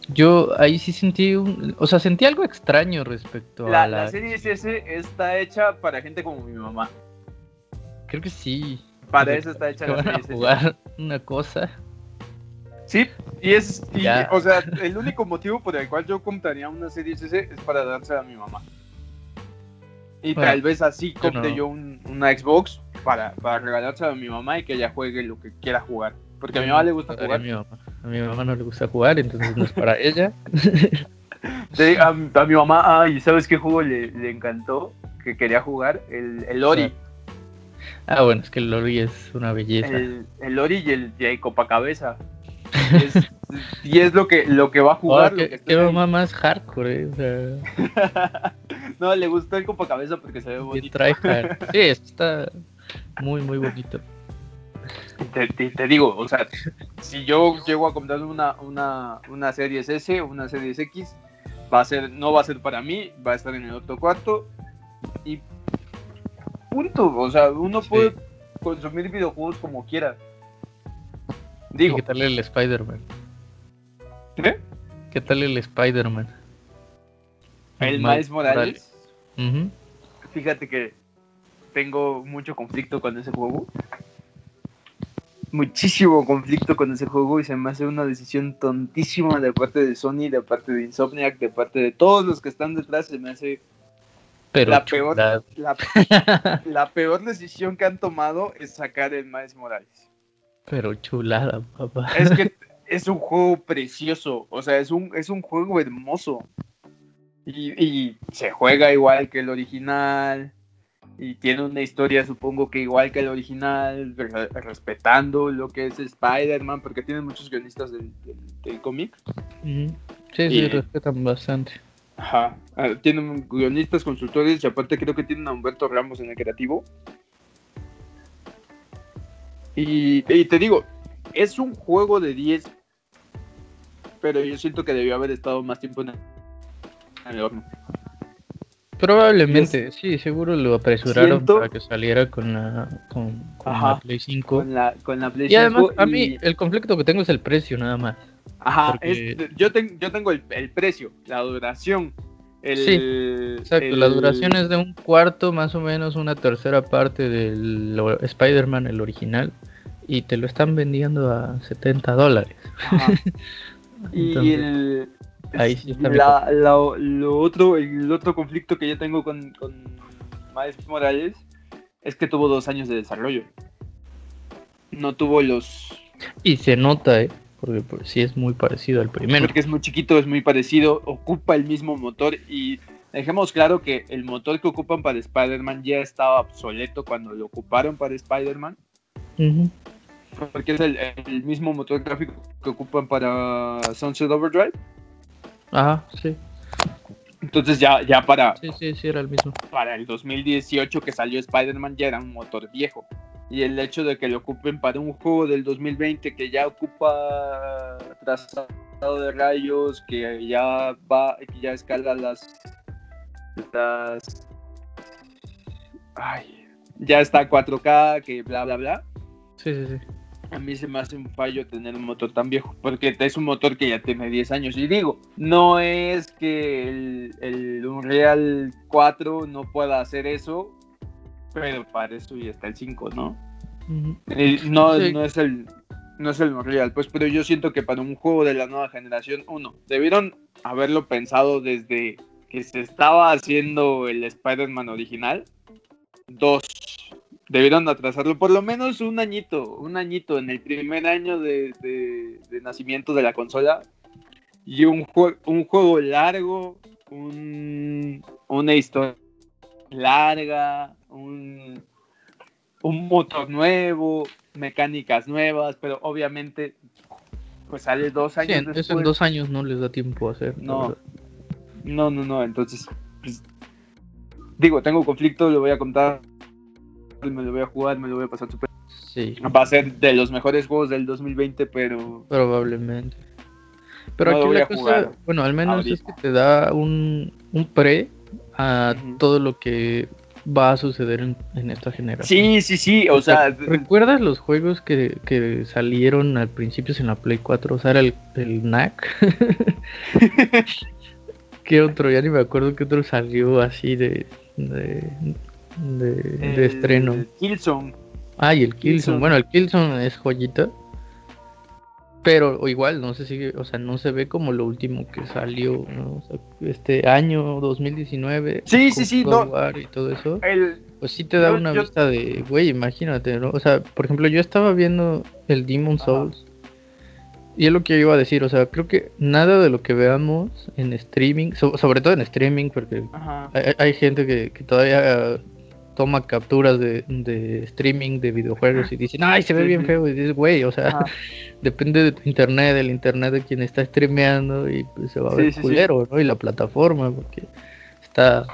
yo ahí sí sentí un, o sea, sentí algo extraño respecto a la... La serie S está hecha para gente como mi mamá. Creo que sí. Para eso está hecha la serie a jugar una cosa. Sí, y es, o sea, el único motivo por el cual yo compraría una serie S es para darse a mi mamá. Y tal vez así compre yo, una Xbox para, para regalársela a mi mamá y que ella juegue lo que quiera jugar. Porque a mi mamá le gusta jugar. A mi mamá, a mi mamá no le gusta jugar, entonces no es para ella. a, mi mamá, ay, ¿sabes qué juego le, encantó? Que quería jugar, el, el Ori. Ah, bueno, es que el Ori es una belleza. El, el Ori y el, y Copacabeza. Y es, lo que lo que va a jugar. qué, mamá más hardcore, eh, no, le gustó el Copacabeza porque se ve bonito. Sí, está muy, muy bonito. Te, digo, o sea, si yo llego a comprar una, una, una Series S o una Series X, va a ser, no va a ser para mí, va a estar en el otro cuarto y punto. O sea, uno puede consumir videojuegos como quiera. Digo. ¿Qué tal el Spider-Man? ¿Qué? ¿Qué tal el Spider-Man? El, Miles Morales. Fíjate que tengo mucho conflicto con ese juego. Muchísimo conflicto con ese juego y se me hace una decisión tontísima de parte de Sony, de parte de Insomniac, de parte de todos los que están detrás. Se me hace Pero la peor, la, la, peor decisión que han tomado es sacar el Miles Morales. Pero chulada, papá. Es que es un juego precioso, o sea, es un, es un juego hermoso. Y, y se juega igual que el original. Y tiene una historia, supongo que igual que el original, respetando lo que es Spider-Man, porque tiene muchos guionistas del, del, cómic. Sí, sí, respetan bastante. Ajá, ah, tienen guionistas, consultores, y aparte creo que tienen a Humberto Ramos en el creativo. Y, y te digo, es un juego de 10, pero yo siento que debió haber estado más tiempo en el horno. Probablemente, sí, seguro lo apresuraron para que saliera con la, con, la Play 5. Con la, con la Play y además, a mí el conflicto que tengo es el precio nada más. Ajá, yo, yo tengo el, el, precio, la duración. El, sí, exacto, la duración es de un cuarto, más o menos una tercera parte del Spider-Man, el original, y te lo están vendiendo a 70 dólares. y el, Ahí sí está lo otro, el otro conflicto que yo tengo con, con Miles Morales es que tuvo dos años de desarrollo. No tuvo los... Y se nota, ¿eh? Porque pues, sí es muy parecido al primero. Porque es muy chiquito, es muy parecido, ocupa el mismo motor y dejemos claro que el motor que ocupan para Spider-Man ya estaba obsoleto cuando lo ocuparon para Spider-Man. Porque es el, el, mismo motor gráfico que ocupan para Sunset Overdrive. Ajá, sí. Entonces ya, ya para... Sí, sí, sí, era el mismo. Para el 2018 que salió Spider-Man ya era un motor viejo. Y el hecho de que lo ocupen para un juego del 2020 que ya ocupa trazado de rayos, que ya va, que ya escala las... las ay, ya está 4K, que bla, bla, bla. Sí, sí, sí a mí se me hace un fallo tener un motor tan viejo, porque es un motor que ya tiene 10 años. Y digo, no es que el, el Unreal 4 no pueda hacer eso, pero para eso ya está el 5, ¿no? no, no es el no es el Unreal, pues, pero yo siento que para un juego de la nueva generación, uno, debieron haberlo pensado desde que se estaba haciendo el Spider-Man original. Dos, debieron atrasarlo por lo menos un añito, un añito en el primer año de, nacimiento de la consola. Y un, un juego largo, una historia larga, un, motor nuevo, mecánicas nuevas, pero obviamente pues sale dos años. Sí, eso en dos años no les da tiempo a hacer. No, no, no, no, entonces, pues, digo, tengo conflicto, lo voy a contar me lo voy a jugar, me lo voy a pasar super. Sí. Va a ser de los mejores juegos del 2020, pero. Probablemente. Pero aquí la cosa, bueno, al menos es que te da un, un pre a todo lo que va a suceder en, esta generación. Sí, sí, sí, o, sea... ¿Recuerdas los juegos que, que, salieron al principio en la Play 4? O sea, era el, el NAC. ¿Qué otro? Ya ni me acuerdo qué otro salió así de, de de, estreno. Killzone. Ah, y el Killzone. Bueno, el Killzone es joyita. Pero igual, no sé si, o sea, no se ve como lo último que salió, este año 2019. Sí, sí, sí, no. Y todo eso. pues sí te da una vista de, güey, imagínate, ¿no? O sea, por ejemplo, yo estaba viendo el Demon Souls. Y es lo que yo iba a decir, o sea, creo que nada de lo que veamos en streaming, sobre todo en streaming, porque hay, gente que, que, todavía toma capturas de, streaming de videojuegos y dicen, ay, se ve bien feo. Y dices, güey, o sea, depende de tu internet, del internet de quien está streameando y pues, se va a ver culero, ¿no? Y la plataforma, porque está,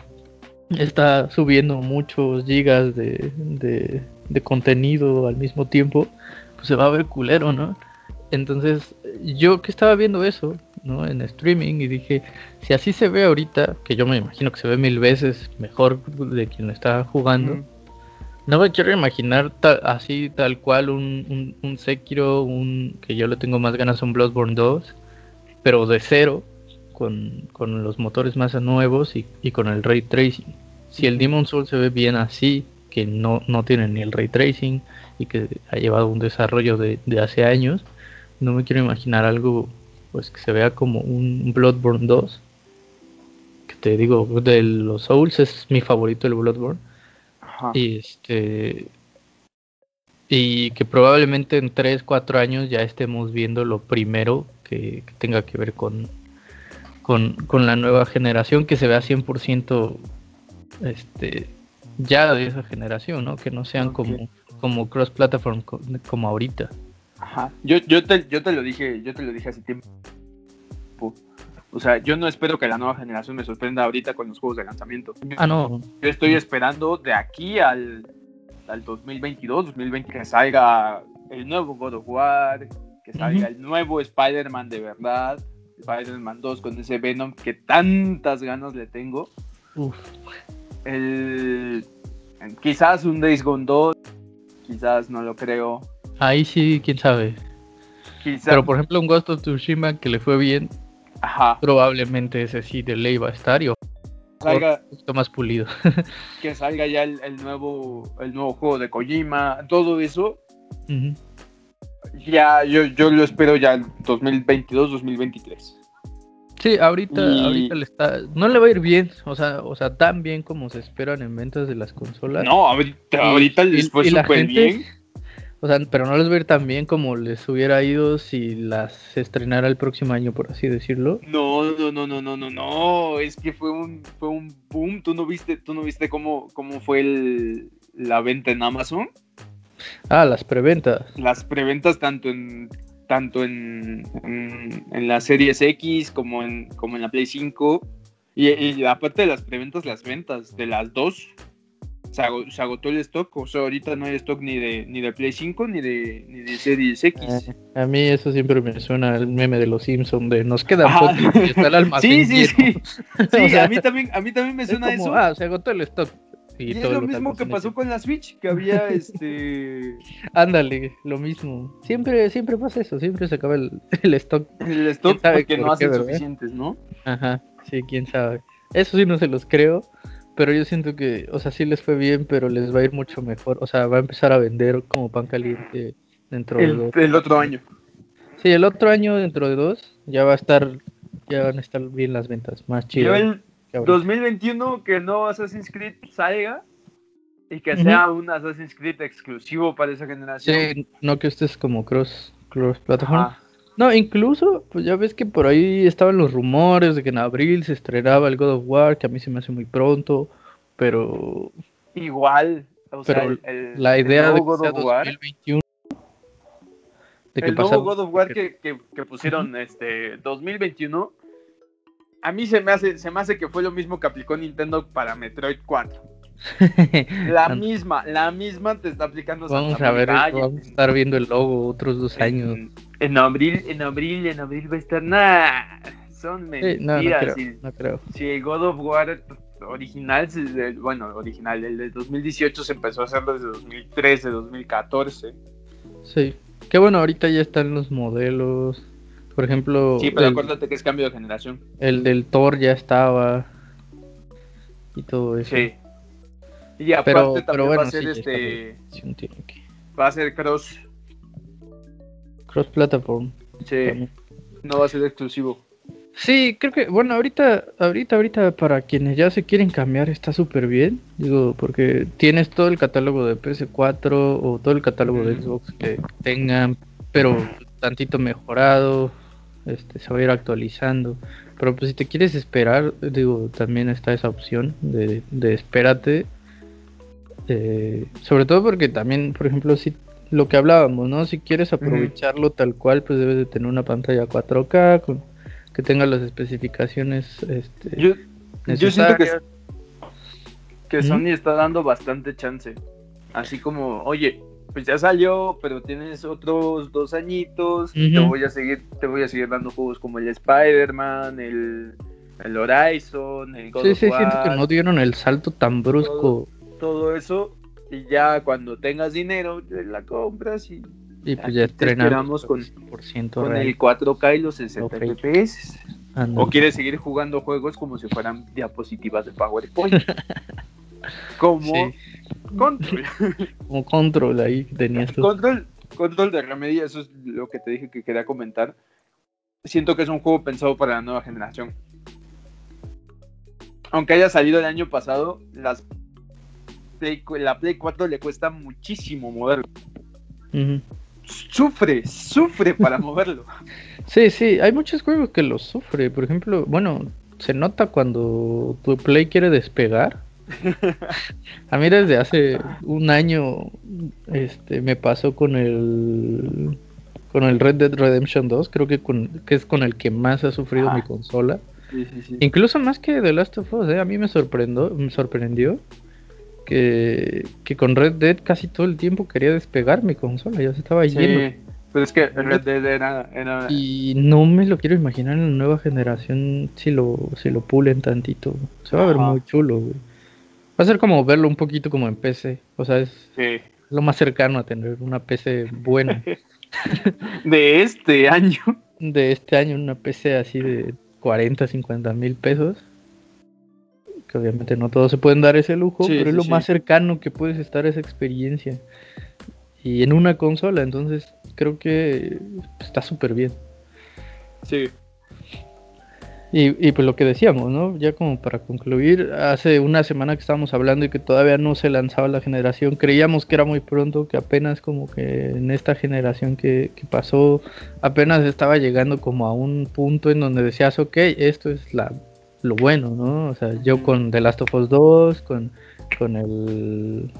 está subiendo muchos gigas de, de, de contenido al mismo tiempo, pues se va a ver culero, ¿no? Entonces, yo que estaba viendo eso, ¿no? En streaming y dije, si así se ve ahorita, que yo me imagino que se ve mil veces mejor de quien está jugando, no me quiero imaginar así tal cual un, un, Sekiro, un que yo le tengo más ganas a un Bloodborne 2, pero de cero, con, los motores más nuevos y, con el ray tracing. Si el Demon Soul se ve bien así, que no, no tiene ni el ray tracing y que ha llevado un desarrollo de, de hace años, no me quiero imaginar algo pues que se vea como un Bloodborne 2 este, digo, de los Souls es mi favorito el Bloodborne. Y este y que probablemente en 3, 4 años ya estemos viendo lo primero que, tenga que ver con, con, la nueva generación, que se vea 100% este, ya de esa generación, ¿no? Que no sean como, como cross-platform como ahorita. Ajá. Yo, yo, te, yo te lo dije, yo te lo dije hace tiempo. O sea, yo no espero que la nueva generación me sorprenda ahorita con los juegos de lanzamiento. Ah, no. Yo estoy esperando de aquí al al 2022, 2020, que salga el nuevo God of War, que salga el nuevo Spider-Man de verdad, Spider-Man 2 con ese Venom que tantas ganas le tengo. El, quizás un Days Gone 2, quizás no lo creo. Ahí sí, quién sabe. Pero por ejemplo un Ghost of Tsushima que le fue bien, probablemente ese sí de ley va a estar y salga un poquito más pulido. que salga ya el, nuevo el nuevo juego de Kojima, todo eso. Ya yo, yo lo espero ya en 2022, 2023. Sí, ahorita, ahorita le está, no le va a ir bien, o sea, o sea, tan bien como se esperan en ventas de las consolas. No, ahorita, ahorita les fue súper bien. O sea, pero no les va a ir tan bien como les hubiera ido si las estrenara el próximo año, por así decirlo. No, no, no, no, no, no, no. Es que fue un, fue un boom. ¿Tú no viste, tú no viste cómo, cómo fue el, la venta en Amazon? Ah, las preventas. Las preventas tanto en tanto en, en, la Series X como en, como en la Play 5. Y, y aparte de las preventas, las ventas de las dos se, agotó el stock, o sea, ahorita no hay stock ni de, ni de Play 5 ni de, ni de Series X. Ah, a mí eso siempre me suena el meme de los Simpsons, de nos queda poco y está el almacén Sí, sí, sí. sí a, mí también, a mí también me suena eso. Ah, se agotó el stock. Y, es lo mismo que pasó con la Switch, que había este... Ándale, lo mismo. Siempre, siempre pasa eso, siempre se acaba el, el stock. El stock porque no hacen suficientes, ¿no? Ajá, sí, quién sabe. Eso sí no se los creo, pero yo siento que, o sea, sí les fue bien, pero les va a ir mucho mejor. O sea, va a empezar a vender como pan caliente dentro el, de dos. El otro año. Sí, el otro año, dentro de dos, ya va a estar, ya van a estar bien las ventas, más chido. Yo el 2021 que no Assassin's Creed salga y que sea un Assassin's Creed exclusivo para esa generación. Sí, no que estés como cross, cross platform. No, incluso, pues ya ves que por ahí estaban los rumores de que en abril se estrenaba el God of War, que a mí se me hace muy pronto, pero... Igual, o pero sea, la idea de que sea 2021... De que el nuevo God of War que, que, pusieron este 2021, a mí se me, hace, se me hace que fue lo mismo que aplicó Nintendo para Metroid 4. la misma, la misma te está aplicando. Vamos a ver, vamos a estar viendo el logo otros dos años. En abril, en abril, en abril va a estar nada. Son mentiras. no, creo, si, el God of War original, bueno, original, el de 2018 se empezó a hacer desde 2013, 2014. Sí, qué bueno, ahorita ya están los modelos. Por ejemplo. Sí, pero acuérdate que es cambio de generación. El del Thor ya estaba. Y todo eso. Sí. Y aparte también va a ser este. Va a ser cross cross platform. Sí. No va a ser exclusivo. Sí, creo que, bueno, ahorita, ahorita, ahorita para quienes ya se quieren cambiar está súper bien, digo, porque tienes todo el catálogo de PS4 o todo el catálogo de Xbox que tengan, pero tantito mejorado, este, se va a ir actualizando. Pero pues si te quieres esperar, digo, también está esa opción de, de espérate. Eh, sobre todo porque también, por ejemplo, si lo que hablábamos, ¿no? Si quieres aprovecharlo tal cual, pues debes de tener una pantalla 4K con, que tenga las especificaciones. Este, yo, yo siento que, que Sony está dando bastante chance. Así como, oye, pues ya salió, pero tienes otros dos añitos, te voy a seguir, te voy a seguir dando juegos como el Spider-Man, el, el Horizon, el God Sí, sí, siento que no dieron el salto tan brusco. todo eso y ya cuando tengas dinero, la compras y, y pues ya estrenamos con, con el 4K y los 60 FPS. O quieres seguir jugando juegos como si fueran diapositivas de PowerPoint. como Control. como Control ahí tenías Control, Control de Remedia, eso es lo que te dije que quería comentar. Siento que es un juego pensado para la nueva generación. aunque haya salido el año pasado, las la Play 4 le cuesta muchísimo moverlo. Sufre, sufre para moverlo. Sí, sí, hay muchos juegos que lo sufre. Por ejemplo, bueno, se nota cuando tu Play quiere despegar. A mí desde hace un año este me pasó con el con el Red Dead Redemption 2, creo que, con, que es con el que más ha sufrido mi consola. Incluso más que The Last of Us, ¿eh? a mí me sorprendió, me sorprendió que, con Red Dead casi todo el tiempo quería despegar mi consola, ya se estaba yendo. Pero es que Red Dead era, Y no me lo quiero imaginar en la nueva generación si lo, si lo pulen tantito. Se va a ver muy chulo, Va a ser como verlo un poquito como en PC. O sea, es lo más cercano a tener una PC buena. de este año. De este año, una PC así de 40, 50 mil pesos. Que obviamente no todos se pueden dar ese lujo, pero es lo más cercano que puedes estar a esa experiencia. Y en una consola, entonces creo que está súper bien. Sí. Y, pues lo que decíamos, ¿no? Ya como para concluir, hace una semana que estábamos hablando y que todavía no se lanzaba la generación, creíamos que era muy pronto, que apenas como que en esta generación que, pasó, apenas estaba llegando como a un punto en donde decías, ok, esto es la, lo bueno, ¿no? O sea, yo con The Last of Us 2, con, con el...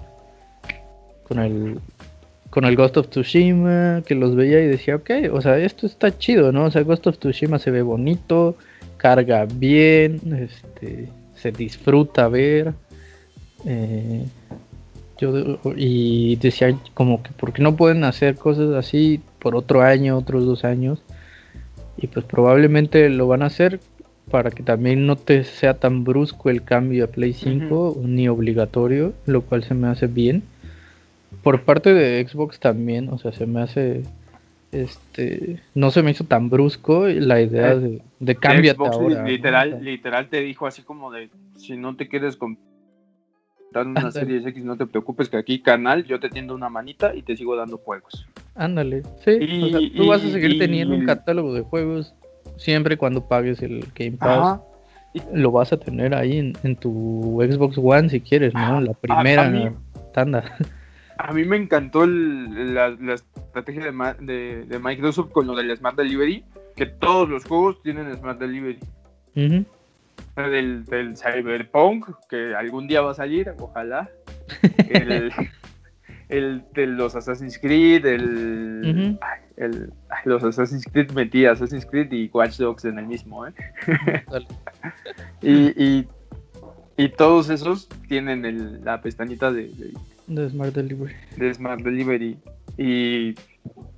con el con el Ghost of Tsushima, que los veía y decía, ok, o sea, esto está chido, ¿no? O sea, Ghost of Tsushima se ve bonito, carga bien, este, se disfruta ver. Eh, yo, y decía como que porque no pueden hacer cosas así por otro año, otros dos años. Y pues probablemente lo van a hacer para que también no te sea tan brusco el cambio a Play 5 ni obligatorio, lo cual se me hace bien por parte de Xbox también, o sea, se me hace este no se me hizo tan brusco la idea eh, de, de cámbiate ahora. Literal, literal te dijo así como de si no te quieres comprar una serie X, no te preocupes que aquí canal yo te tiendo una manita y te sigo dando juegos. Ándale, sí, tú vas a seguir teniendo un catálogo de juegos siempre cuando pagues el Game Pass. Lo vas a tener ahí en, tu Xbox One si quieres, ¿no? La primera tanda. A mí me encantó la, estrategia de, Microsoft con lo del Smart Delivery, que todos los juegos tienen Smart Delivery. del, Cyberpunk, que algún día va a salir, ojalá. el, de los Assassin's Creed, el, los Assassin's Creed metí Assassin's Creed y Watch Dogs en el mismo, ¿eh? y, y, todos esos tienen la pestañita de de Smart Delivery. De Smart Delivery. Y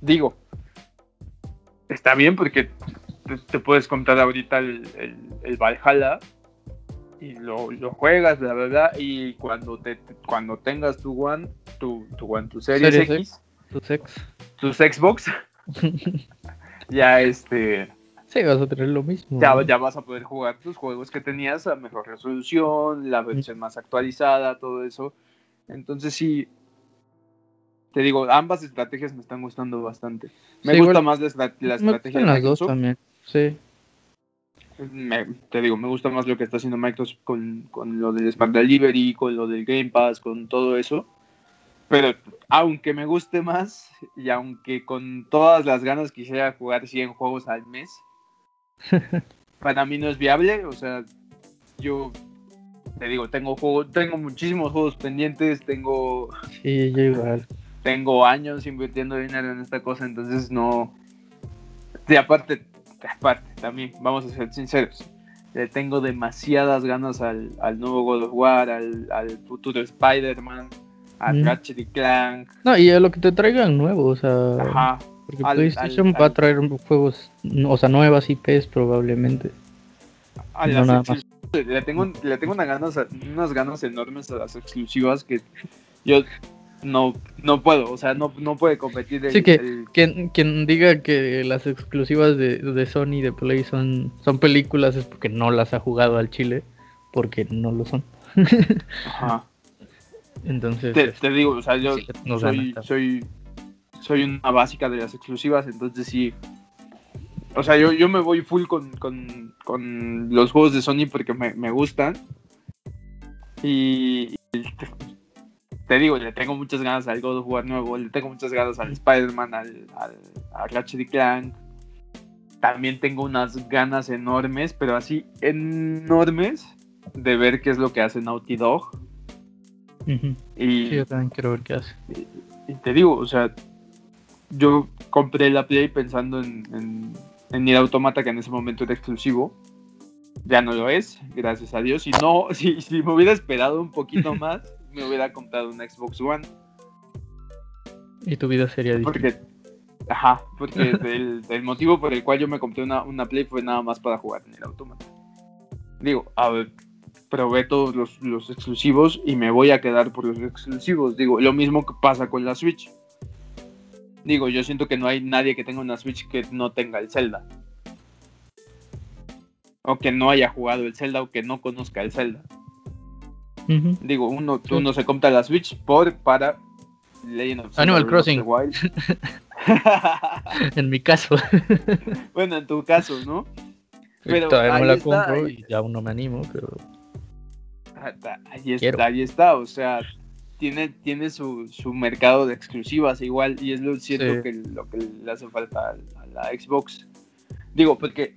digo, está bien porque te, puedes comprar ahorita el, el, Valhalla y lo, lo, juegas, la verdad, y cuando te cuando tengas tu One, tu, tu One, tu Series, X, tu Sex, tu Xbox, ya este... Sí, vas a tener lo mismo. Ya, ya vas a poder jugar tus juegos que tenías a mejor resolución, la versión más actualizada, todo eso. Entonces sí, te digo, ambas estrategias me están gustando bastante. Me gusta más la, estrategia de las dos también, sí. te digo, me gusta más lo que está haciendo Microsoft con, con lo del Smart Delivery, con lo del Game Pass, con todo eso. Pero aunque me guste más y aunque con todas las ganas quisiera jugar 100 juegos al mes, para mí no es viable. O sea, yo te digo, tengo juegos, tengo muchísimos juegos pendientes, tengo. Sí, yo igual. Tengo años invirtiendo dinero en esta cosa, entonces no. Y aparte, aparte, también, vamos a ser sinceros. Le tengo demasiadas ganas al, nuevo God of War, al, futuro Spider-Man, a mm. Ratchet y Clank. No, y a lo que te traigan nuevo, o sea. Ajá. Porque PlayStation va a traer juegos, o sea, nuevas IPs probablemente. no nada más le tengo, le tengo unas ganas, unas ganas enormes a las exclusivas que yo no, no puedo, o sea, no, no puede competir. El, sí, que Quien, diga que las exclusivas de, de Sony de Play son, son películas es porque no las ha jugado al Chile, porque no lo son. Ajá. Entonces. Te, este, digo, o sea, yo soy, soy, soy una básica de las exclusivas, entonces sí, o sea, yo, yo me voy full con, con, con los juegos de Sony porque me, me, gustan. Y, te digo, le tengo muchas ganas al God of War nuevo, le tengo muchas ganas al Spider-Man, al, al, a Ratchet Clank. También tengo unas ganas enormes, pero así enormes, de ver qué es lo que hace Naughty Dog. Y, sí, yo también quiero ver qué hace. Y, te digo, o sea, yo compré la Play pensando en, en, en ir Automata, que en ese momento era exclusivo ya no lo es, gracias a Dios. Si no, si, si me hubiera esperado un poquito más, me hubiera comprado una Xbox One. Y tu vida sería diferente. Porque, ajá, porque el, motivo por el cual yo me compré una, una Play fue nada más para jugar en el automata. Digo, a ver, probé todos los, los, exclusivos y me voy a quedar por los exclusivos. Digo, lo mismo que pasa con la Switch. Digo, yo siento que no hay nadie que tenga una Switch que no tenga el Zelda o que no haya jugado el Zelda o que no conozca el Zelda. Digo, uno, uno se compra la Switch por para Legend of Animal Crossing. en mi caso. bueno, en tu caso, ¿no? Pero Todavía no la compro y ya aún no me animo, pero. Ah, ahí está, ahí está, o sea, tiene, tiene su, su mercado de exclusivas igual, y es lo cierto que lo que le hace falta a la Xbox. Digo, porque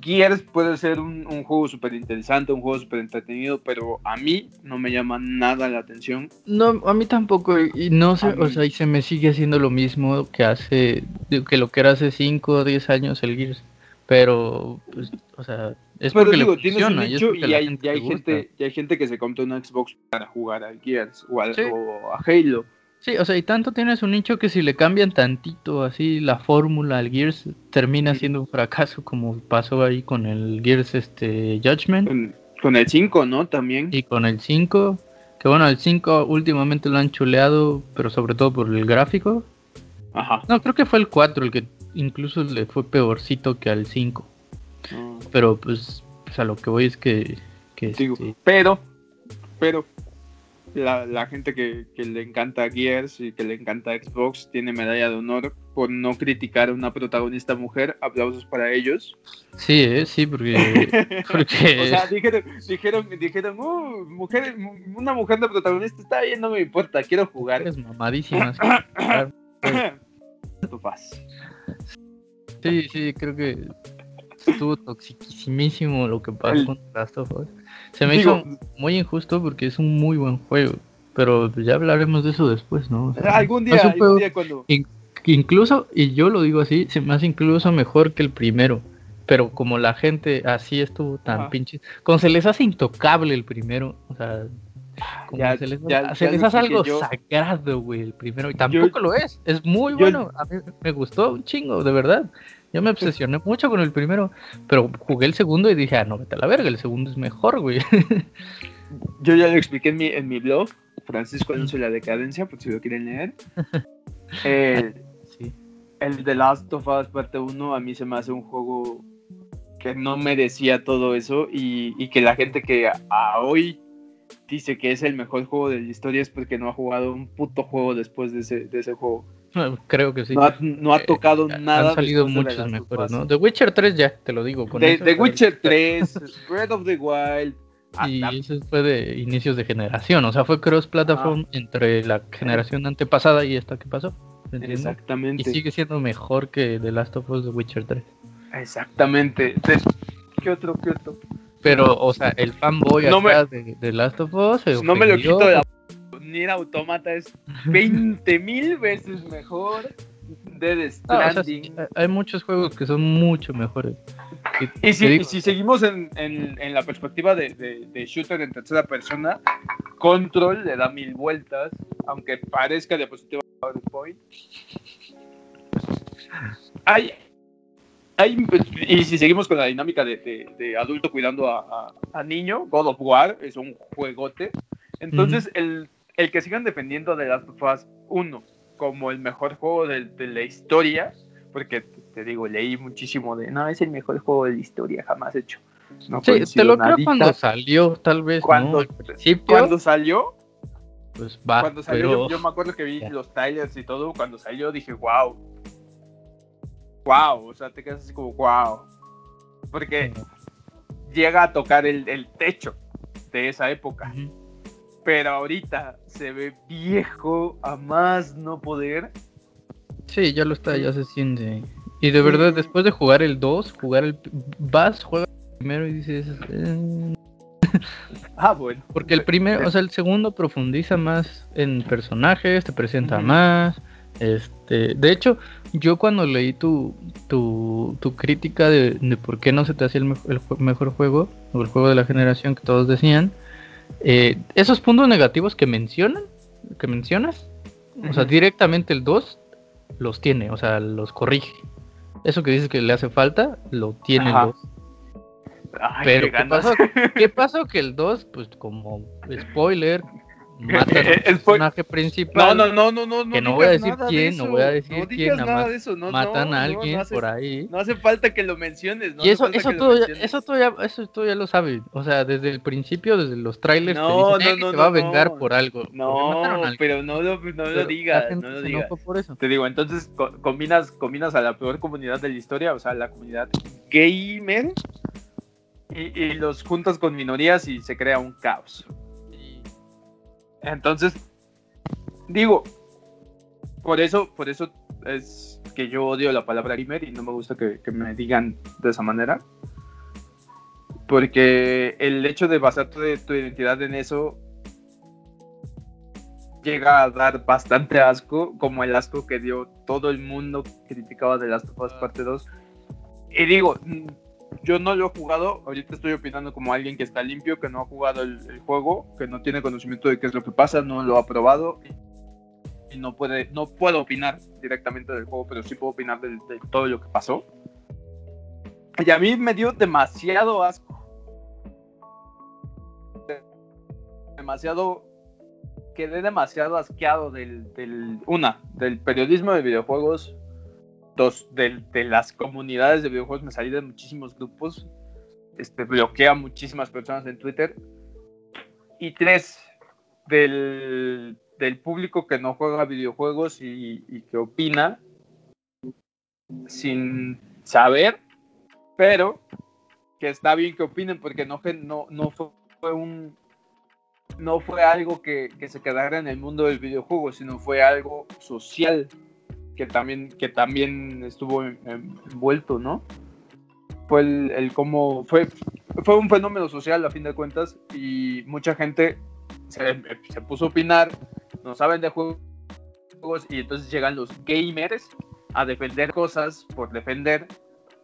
Gears puede ser un, juego súper interesante, un juego súper entretenido, pero a mí no me llama nada la atención. No, a mí tampoco, y no sé, o sea, y se me sigue haciendo lo mismo que hace, que lo que era hace 5 o 10 años el Gears, pero, pues, o sea, es porque le funciona, y, hay, gente, y hay gente que se compra una Xbox para jugar al Gears o, o a Halo. Sí, o sea, y tanto tienes un nicho que si le cambian tantito así la fórmula al Gears termina siendo un fracaso como pasó ahí con el Gears este Judgment. Con, el 5, ¿no? También. Y con el 5, que bueno, el 5 últimamente lo han chuleado, pero sobre todo por el gráfico. Ajá. No, creo que fue el 4 el que incluso le fue peorcito que al 5. Pero pues, pues, a lo que voy es que... que Digo, este pero, pero la, gente que, le encanta Gears y que le encanta Xbox tiene medalla de honor por no criticar a una protagonista mujer. Aplausos para ellos. Sí, eh, sí, porque, o sea, dijeron, dijeron, dijeron uh, mujer, una mujer de protagonista está bien, no me importa, quiero jugar. Es mamadísima. sí, sí, creo que estuvo toxiquísimo lo que pasó con Last of Us. Se me hizo muy injusto porque es un muy buen juego. Pero ya hablaremos de eso después, ¿no? algún día, algún día cuando. incluso, y yo lo digo así, se me hace incluso mejor que el primero. Pero como la gente así estuvo tan pinche. Como se les hace intocable el primero, o sea. se les, hace algo sagrado, güey, el primero. Y tampoco lo es. Es muy bueno. A mí me gustó un chingo, de verdad. Yo me obsesioné mucho con el primero, pero jugué el segundo y dije, ah, no, vete a la verga, el segundo es mejor, güey. Yo ya lo expliqué en mi, en mi blog, Francisco Alonso y la Decadencia, por si lo quieren leer. El, sí. el The Last of Us parte 1 a mí se me hace un juego que no merecía todo eso y, y que la gente que a hoy dice que es el mejor juego de la historia es porque no ha jugado un puto juego después de ese, de ese juego. Creo que sí. No ha, tocado eh, nada. Han salido muchos mejores, ¿no? The Witcher 3 ya, te lo digo. Con The, Witcher 3, Breath of the Wild. Y eso fue de inicios de generación, o sea, fue cross-platform ah. entre la generación antepasada y esta que pasó. Exactamente. Y sigue siendo mejor que The Last of Us The Witcher 3. Exactamente. ¿Qué otro? ¿Qué otro? Pero, o sea, el fanboy no acá de The Last of Us. No me lo quito de la Nier Automata es 20 mil veces mejor. de Stranding. hay muchos juegos que son mucho mejores. Y, si, seguimos en, la perspectiva de, shooter en tercera persona, Control le da mil vueltas, aunque parezca diapositiva PowerPoint. Hay, hay, y si seguimos con la dinámica de, adulto cuidando a, niño, God of War es un juegote. Entonces, el el que sigan defendiendo de Last of Us 1 como el mejor juego de, la historia, porque te digo, leí muchísimo de, no, es el mejor juego de la historia jamás hecho. No sí, te lo creo cuando salió, tal vez. Cuando, cuando salió, pues va. Cuando salió, yo, me acuerdo que vi los trailers y todo, cuando salió dije, wow. Wow, o sea, te quedas así como, wow. Porque llega a tocar el, el techo de esa época. Pero ahorita se ve viejo a más no poder. Sí, ya lo está, ya se siente. Y de verdad, después de jugar el 2, jugar el. Vas, juega primero y dices. Eh, ah, bueno. Porque el primero, o sea, el segundo profundiza más en personajes, te presenta más. Este, de hecho, yo cuando leí tu, tu, tu crítica de, por qué no se te hacía el, mejor juego, o el juego de la generación que todos decían, eh, esos puntos negativos que mencionan, que mencionas, o sea, directamente el 2 los tiene, o sea, los corrige. Eso que dices que le hace falta, lo tiene el 2. Pero ¿qué pasó? ¿qué pasó? Que el 2, pues como spoiler, matan al personaje principal. No, no, no, no, no. Que no voy a decir quién, no voy a decir quién, nada más matan a alguien por ahí. No hace falta que lo menciones, Y eso, eso, todo ya, eso, todo ya, eso todo ya lo sabe. O sea, desde el principio, desde los trailers, no, te dicen, no, no, va a vengar por algo. No, pero no lo, no lo digas, no lo digas. Por eso. Te digo, entonces combinas, combinas a la peor comunidad de la historia, o sea, la comunidad gamer. Y, y los juntas con minorías y se crea un caos. Entonces, digo, por eso, por eso es que yo odio la palabra gamer y no me gusta que, me digan de esa manera. Porque el hecho de basar tu, tu identidad en eso llega a dar bastante asco, como el asco que dio todo el mundo que criticaba de las of Parte 2. Y digo, yo no lo he jugado, ahorita estoy opinando como alguien que está limpio, que no ha jugado el, juego, que no tiene conocimiento de qué es lo que pasa, no lo ha probado y, no puede, no puedo opinar directamente del juego, pero sí puedo opinar de, todo lo que pasó. Y a mí me dio demasiado asco. Demasiado. Quedé demasiado asqueado del, del. Una, del periodismo de videojuegos Dos, de, las comunidades de videojuegos me salí de muchísimos grupos. Este, bloquea a muchísimas personas en Twitter. Y tres, del, público que no juega videojuegos y, que opina sin saber, pero que está bien que opinen porque no, no, no fue un no fue algo que, que, se quedara en el mundo del videojuego, sino fue algo social que también, que también estuvo envuelto, ¿no? Fue el, el cómo, fue, fue un fenómeno social a fin de cuentas y mucha gente se, se puso a opinar, no saben de juegos y entonces llegan los gamers a defender cosas por defender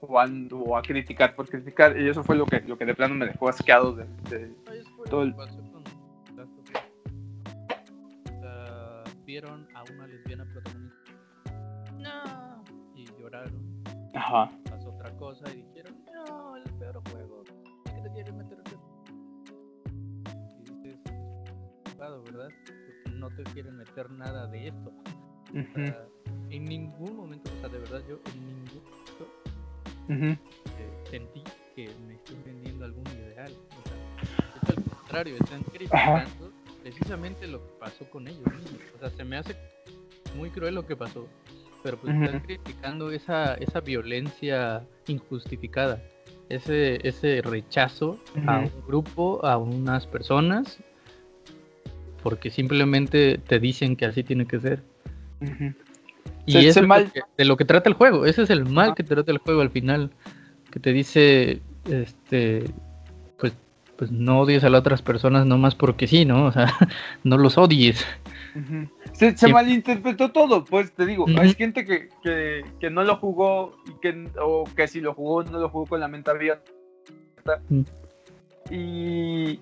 o a, criticar por criticar y eso fue lo que, lo que de plano me dejó asqueado de, todo el... vieron a una lesbiana Ajá. Pasó otra cosa y dijeron, no, el peor juego. ¿Qué te quieres meter? Y dices, ¿verdad? Porque no te quieren meter nada de esto. en ningún momento, o sea, de verdad, yo en ningún momento eh, sentí que me estoy vendiendo algún ideal. O sea, es al contrario, están criticando precisamente lo que pasó con ellos mismos. O sea, se me hace muy cruel lo que pasó pero pues están criticando esa, esa violencia injustificada, ese, ese rechazo a un grupo, a unas personas, porque simplemente te dicen que así tiene que ser. Y es de lo que trata el juego, ese es el mal que trata el juego al final, que te dice, este, pues, pues no odies a las otras personas nomás porque sí, ¿no? O sea, no los odies. Se, malinterpretó todo, pues te digo, hay gente que, que, no lo jugó y que, o que si lo jugó no lo jugó con la mente abierta. Y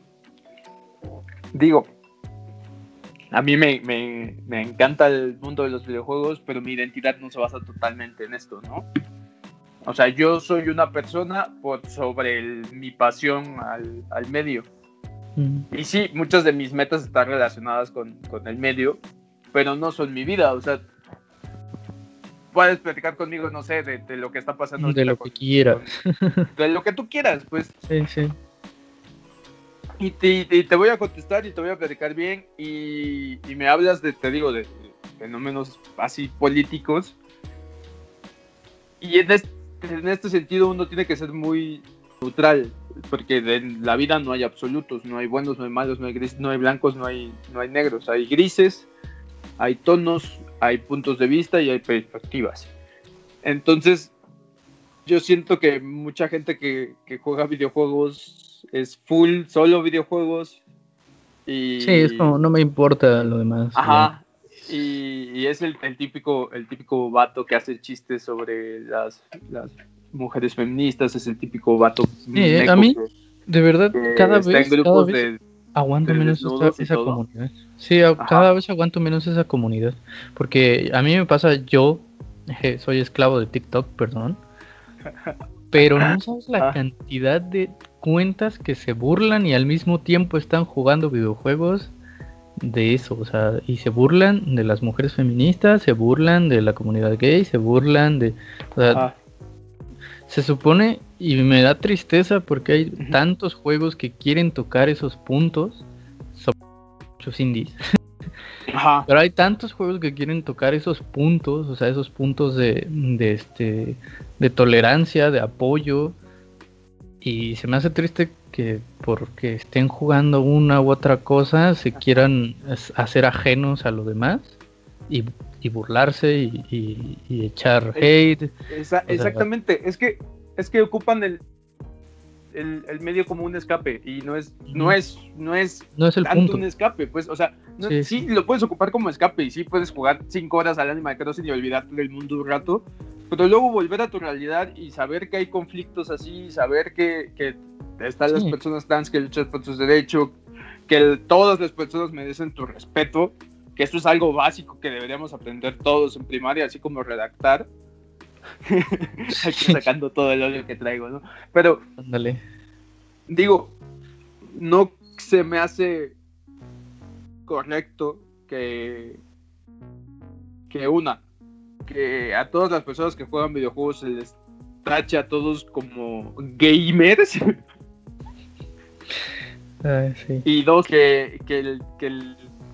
digo, a mí me, me, me, encanta el mundo de los videojuegos, pero mi identidad no se basa totalmente en esto, ¿no? O sea, yo soy una persona por sobre mi pasión al, al medio. Y sí, muchas de mis metas están relacionadas con, el medio, pero no son mi vida. O sea, puedes platicar conmigo, no sé, de, lo que está pasando. De lo que quieras. de lo que tú quieras, pues. Sí, sí. Y te, voy a contestar y te voy a platicar bien. Y, me hablas de, te digo, de, fenómenos así políticos. Y en este, en este sentido uno tiene que ser muy neutral, porque en la vida no hay absolutos, no hay buenos, no hay malos, no hay grises, no hay blancos, no hay, no hay negros, hay grises, hay tonos, hay puntos de vista y hay perspectivas. Entonces, yo siento que mucha gente que, juega videojuegos es full solo videojuegos. Y... Sí, es como, no me importa lo demás. Ajá. Y, es el, típico, el típico vato que hace chistes sobre las, mujeres feministas, es el típico vato. Sí, a mí, de verdad, cada vez, cada vez aguanto menos esa, comunidad. Sí, cada vez aguanto menos esa comunidad. Porque a mí me pasa, yo soy esclavo de TikTok, perdón. Pero no sabes la ah. cantidad de cuentas que se burlan y al mismo tiempo están jugando videojuegos de eso, o sea, y se burlan de las mujeres feministas, se burlan de la comunidad gay, se burlan de... O sea, se supone, y me da tristeza porque hay tantos juegos que quieren tocar esos puntos, son muchos indies. Pero hay tantos juegos que quieren tocar esos puntos, o sea, esos puntos de, de, este, de tolerancia, de apoyo. Y se me hace triste que porque estén jugando una u otra cosa se quieran hacer ajenos a lo demás y, burlarse y, echar hate. exactamente, es que es que ocupan el, el, medio como un escape y no es, no es, no es, no es el tanto un escape, pues, o sea, sí, lo puedes ocupar como escape y sí puedes jugar cinco horas al Animal Crossing y olvidarte del mundo un rato, pero luego volver a tu realidad y saber que hay conflictos así, saber que, que están las personas trans que luchan por sus derechos, que todas las personas merecen tu respeto, que esto es algo básico que deberíamos aprender todos en primaria, así como redactar. Aquí sacando todo el odio que traigo, ¿no? Pero, Ándale. digo, no se me hace correcto que, que una, que a todas las personas que juegan videojuegos se les tache a todos como gamers. Y dos, que, que, que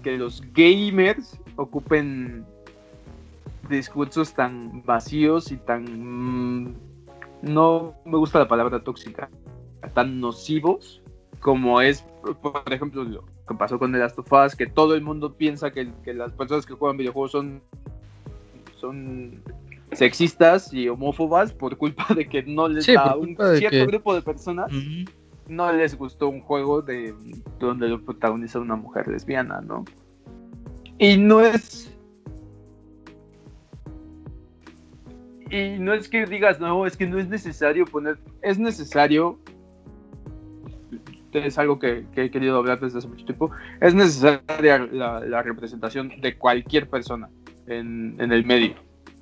los gamers ocupen discursos tan vacíos y tan... Mm, no me gusta la palabra tóxica, tan nocivos como es, por ejemplo, lo que pasó con The Last of Us, que todo el mundo piensa que, las personas que juegan videojuegos son, son sexistas y homófobas por culpa de que no les da un cierto grupo de personas. No les gustó un juego de donde lo protagoniza una mujer lesbiana, ¿no? Y no es y no es que digas, no, es que no es necesario poner, es necesario, es algo que, he querido hablar desde hace mucho tiempo, es necesaria la, representación de cualquier persona en, el medio.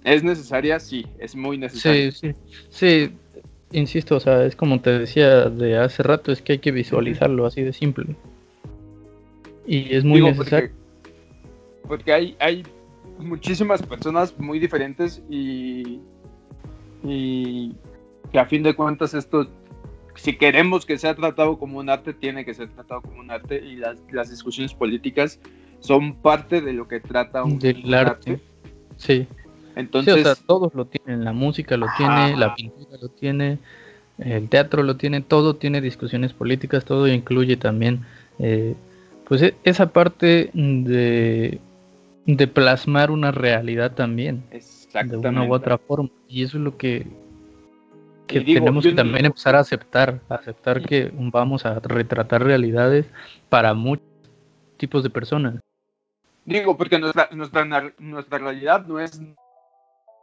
¿Es necesaria? Sí, es muy necesaria. Sí, sí, sí, insisto, o sea, es como te decía de hace rato, es que hay que visualizarlo así de simple. Y es muy necesario. Porque, porque hay, hay muchísimas personas muy diferentes y y que a fin de cuentas esto, si queremos que sea tratado como un arte, tiene que ser tratado como un arte y las, las discusiones políticas son parte de lo que trata un, Del arte. Sí. Entonces, todos lo tienen, la música lo tiene, la pintura lo tiene, el teatro lo tiene, todo tiene discusiones políticas, todo incluye también eh, pues e, esa parte de, de plasmar una realidad también de una u otra forma. Y eso es lo que, que tenemos que también empezar a aceptar, aceptar que vamos a retratar realidades para muchos tipos de personas. Digo, porque nuestra, nuestra, nuestra realidad no es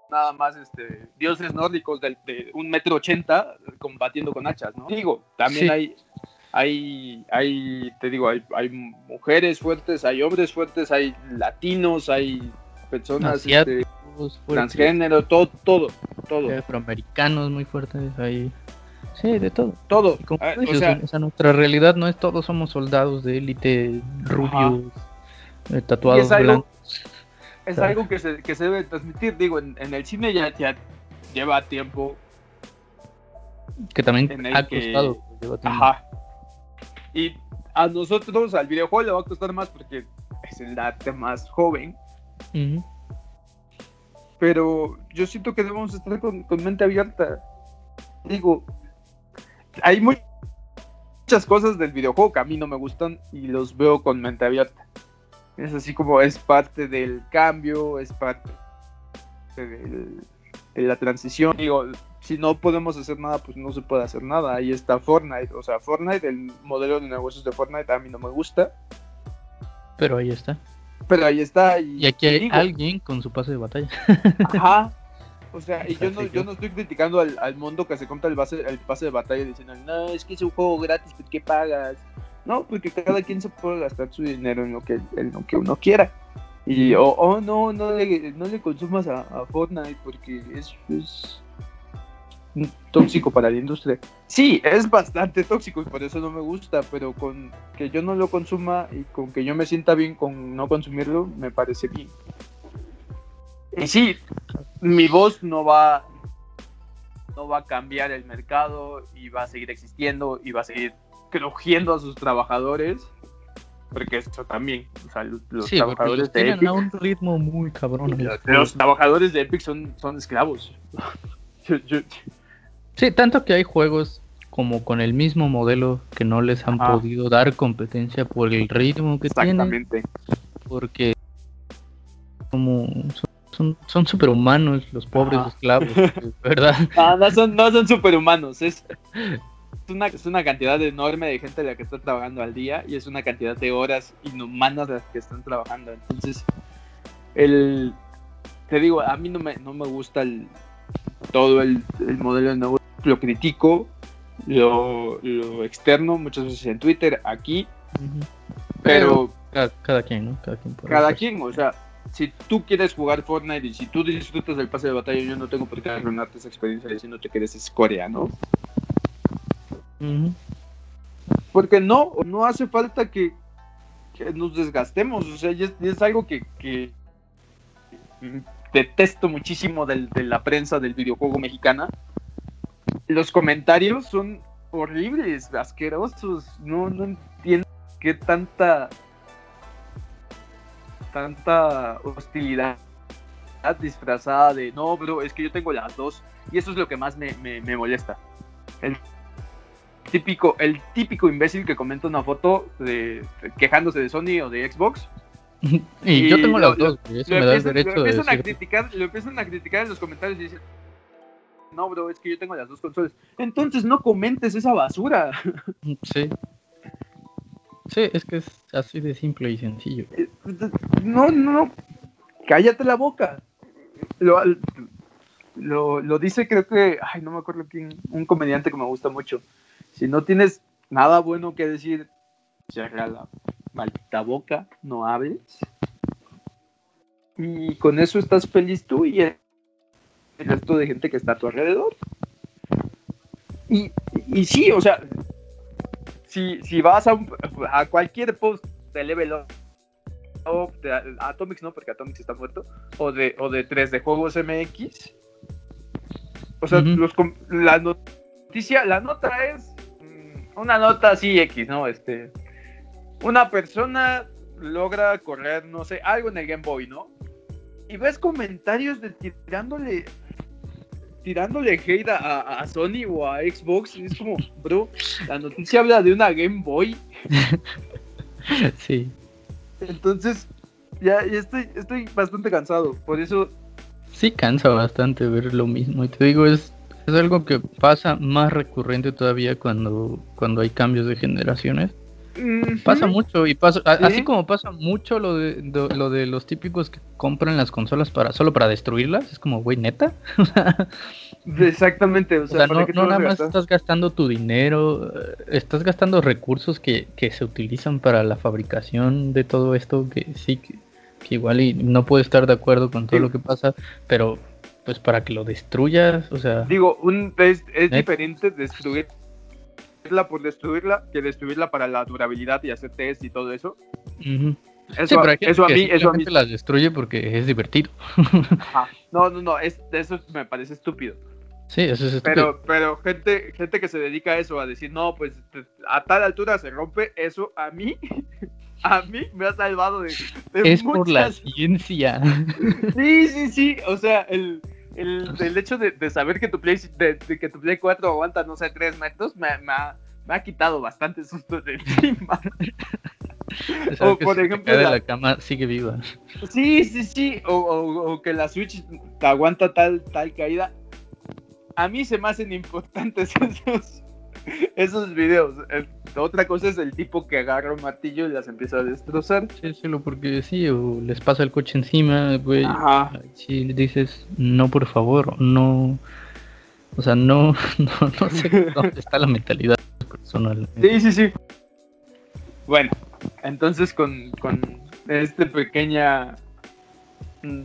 nada más este, dioses nórdicos de, un metro ochenta combatiendo con hachas, ¿no? Digo, también hay, hay, hay, te digo, hay, hay mujeres fuertes, hay hombres fuertes, hay latinos, hay personas este, transgénero, todo, todo, todo. Afroamericanos muy fuertes ahí. Sí, de todo. Todo. Ah, o, sea, nuestra realidad no es todos somos soldados de élite, rubios, eh, tatuados es algo, que se, que se debe transmitir. Digo, en, el cine ya, ya lleva tiempo. Que también ha costado. Ajá. Y a nosotros, al videojuego, le va a costar más porque es el arte más joven pero yo siento que debemos estar con, mente abierta. Digo, hay muchas cosas del videojuego que a mí no me gustan y los veo con mente abierta. Es así como es parte del cambio, es parte de la transición. Digo, si no podemos hacer nada, pues no se puede hacer nada. Ahí está Fortnite. O sea, Fortnite, el modelo de negocios de Fortnite a mí no me gusta. Pero ahí está. Pero ahí está. Y, aquí hay alguien con su pase de batalla. Ajá. O sea, y yo no, yo no estoy criticando al, mundo que se compra el, base, el pase de batalla diciendo, no, es que es un juego gratis, ¿por qué pagas? No, porque cada quien se puede gastar su dinero en lo que, en lo que uno quiera. Y, o oh, no, no le, no le consumas a, Fortnite porque es, es tóxico para la industria. Sí, es bastante tóxico y por eso no me gusta, pero con que yo no lo consuma y con que yo me sienta bien con no consumirlo, me parece bien. Y sí, mi voz no va no va a cambiar el mercado y va a seguir existiendo y va a seguir crujiendo a sus trabajadores porque eso también, o sea, los, trabajadores de Epic, un ritmo muy cabrón. Los, trabajadores de Epic son, son esclavos. Sí, tanto que hay juegos como con el mismo modelo que no les han podido dar competencia por el ritmo que Exactamente. Porque como son, son superhumanos los pobres esclavos, ¿verdad? No, son, no son superhumanos, es, una, es una cantidad enorme de gente la que está trabajando al día y es una cantidad de horas inhumanas las que están trabajando. Entonces, el, te digo, a mí no me, no me gusta el, todo el, modelo de negocio, lo critico, lo, externo muchas veces en Twitter, aquí, pero... cada, quien, ¿no? Cada quien, cada quien o sea, si tú quieres jugar Fortnite y si tú disfrutas del pase de batalla, yo no tengo por qué arruinarte esa experiencia diciéndote que eres escoria, ¿no? Porque no, no hace falta que, nos desgastemos, o sea, es, algo que, detesto muchísimo de la prensa del videojuego mexicana. Los comentarios son horribles, asquerosos, no, no entiendo qué tanta tanta hostilidad disfrazada de no, bro, es que yo tengo las dos. Y eso es lo que más me, molesta. Típico, el típico imbécil que comenta una foto de, quejándose de Sony o de Xbox. y, yo tengo las dos, eso me da el derecho lo empiezan, a criticar, lo empiezan a criticar en los comentarios y dicen, no, bro, es que yo tengo las dos consolas. Entonces no comentes esa basura. Sí. Sí, es que es así de simple y sencillo. Eh, no, no, cállate la boca. Lo, lo, dice creo que, ay, no me acuerdo quién, un comediante que me gusta mucho. Si no tienes nada bueno que decir, cierra la maldita boca, no hables. Y con eso estás feliz tú y el resto de gente que está a tu alrededor. Y, y sí, o sea, si, si vas a, a cualquier post de Level Up, de Atomics no, porque Atomics está muerto, o de, o de 3 de juegos MX, o sea, los, la noticia, la nota es una nota así X, ¿no? Este, una persona logra correr, no sé, algo en el Game Boy, ¿no? Y ves comentarios de tirándole tirándole hate a, Sony o a Xbox. Y es como, bro, la noticia habla de una Game Boy. sí. Entonces, ya, estoy, estoy bastante cansado. Por eso. Sí, cansa bastante ver lo mismo. Y te digo, es, es algo que pasa más recurrente todavía cuando, cuando hay cambios de generaciones. Pasa mucho y pasa, así como pasa mucho lo de, lo de los típicos que compran las consolas para solo para destruirlas, es como, güey, neta. Exactamente, o sea, no, nada más estás gastando tu dinero, eh, estás gastando recursos que, se utilizan para la fabricación de todo esto, que sí, que, igual y no puedo estar de acuerdo con todo lo que pasa, pero pues para que lo destruyas, o sea... Digo, un, es, es diferente destruir por destruirla que destruirla para la durabilidad y hacer test y todo eso. Eso, eso a mí, eso a mí las destruye porque es divertido. No, no, no, es, eso me parece estúpido. Sí, eso es estúpido. Pero, pero gente, gente que se dedica a eso, a decir, no, pues a tal altura se rompe, eso a mí, a mí me ha salvado de. es por la ciencia. Sí, sí, sí. O sea, el, el, hecho de, saber que tu, Play, de, que tu Play 4 aguanta, no sé, 3 metros, me, ha, quitado bastante susto de encima. o por ejemplo. La... la... cama sigue viva. Sí, sí, sí. O, que la Switch aguanta tal, tal caída. A mí se me hacen importantes esos, esos videos. otra cosa es el tipo que agarra un martillo y las empieza a destrozar. Sí, sí, porque sí, o les pasa el coche encima, güey. Ajá. Si le dices, no, por favor, no. O sea, no, no, sé dónde está la mentalidad personal. Sí, sí, sí. Bueno, entonces con, con esta pequeña mm,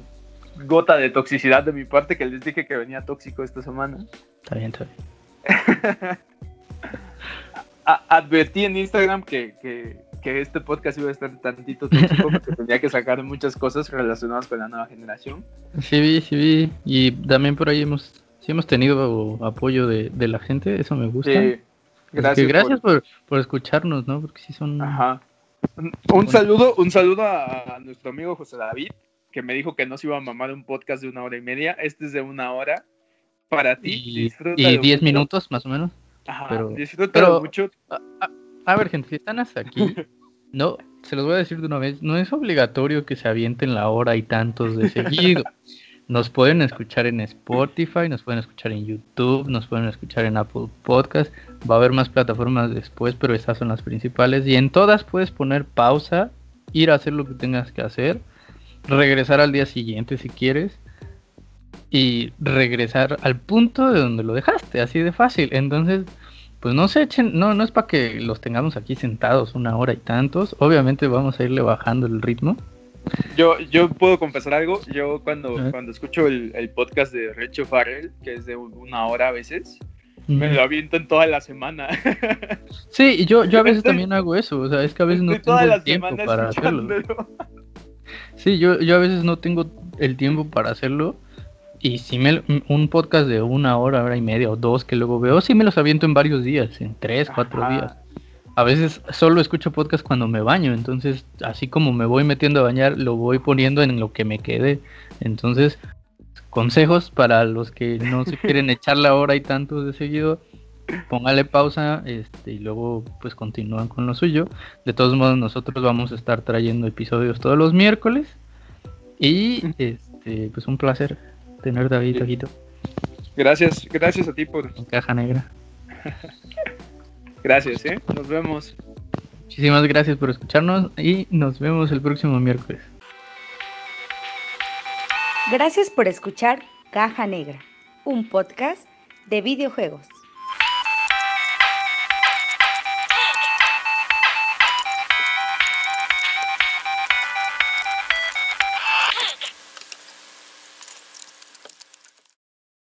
gota de toxicidad de mi parte que les dije que venía tóxico esta semana. Está bien, está bien. advertí en Instagram que, que, este podcast iba a estar tantito tóxico porque tenía que sacar muchas cosas relacionadas con la nueva generación. Sí vi, sí vi. Y también por ahí hemos, sí hemos tenido apoyo de, la gente, eso me gusta. Sí, gracias. gracias por... Por, escucharnos, ¿no? Porque sí son... Ajá. Un saludo, un saludo a nuestro amigo José David, que me dijo que no se iba a mamar un podcast de una hora y media. Este es de una hora para ti. Y, diez minutos más o menos. Pero, pero mucho. A, ver, gente, si están hasta aquí, no, se los voy a decir de una vez, no es obligatorio que se avienten la hora y tantos de seguido. Nos pueden escuchar en Spotify, nos pueden escuchar en YouTube, nos pueden escuchar en Apple Podcast. Va a haber más plataformas después, pero estas son las principales. Y en todas puedes poner pausa, ir a hacer lo que tengas que hacer, regresar al día siguiente si quieres y regresar al punto de donde lo dejaste, así de fácil. Entonces, pues no se echen, no, no es para que los tengamos aquí sentados una hora y tantos. Obviamente vamos a irle bajando el ritmo. Yo, yo puedo confesar algo. Yo cuando, cuando escucho el, podcast de Recho Farrell, que es de una hora a veces, me lo aviento en toda la semana. Sí, yo, yo a veces también hago eso. O sea, es que a veces no tengo el tiempo para hacerlo. Sí, yo, yo a veces no tengo el tiempo para hacerlo. Y si me un podcast de una hora, hora y media o dos que luego veo, sí me los aviento en varios días, en tres, cuatro días. A veces solo escucho podcast cuando me baño, entonces así como me voy metiendo a bañar, lo voy poniendo en lo que me quede. Entonces, consejos para los que no se quieren echar la hora y tanto de seguido, póngale pausa este, y luego pues continúan con lo suyo. De todos modos, nosotros vamos a estar trayendo episodios todos los miércoles. Y este, pues un placer tener David Ojito. Gracias, gracias a ti por. caja negra. gracias, ¿eh? Nos vemos. Muchísimas gracias por escucharnos y nos vemos el próximo miércoles. Gracias por escuchar Caja Negra, un podcast de videojuegos.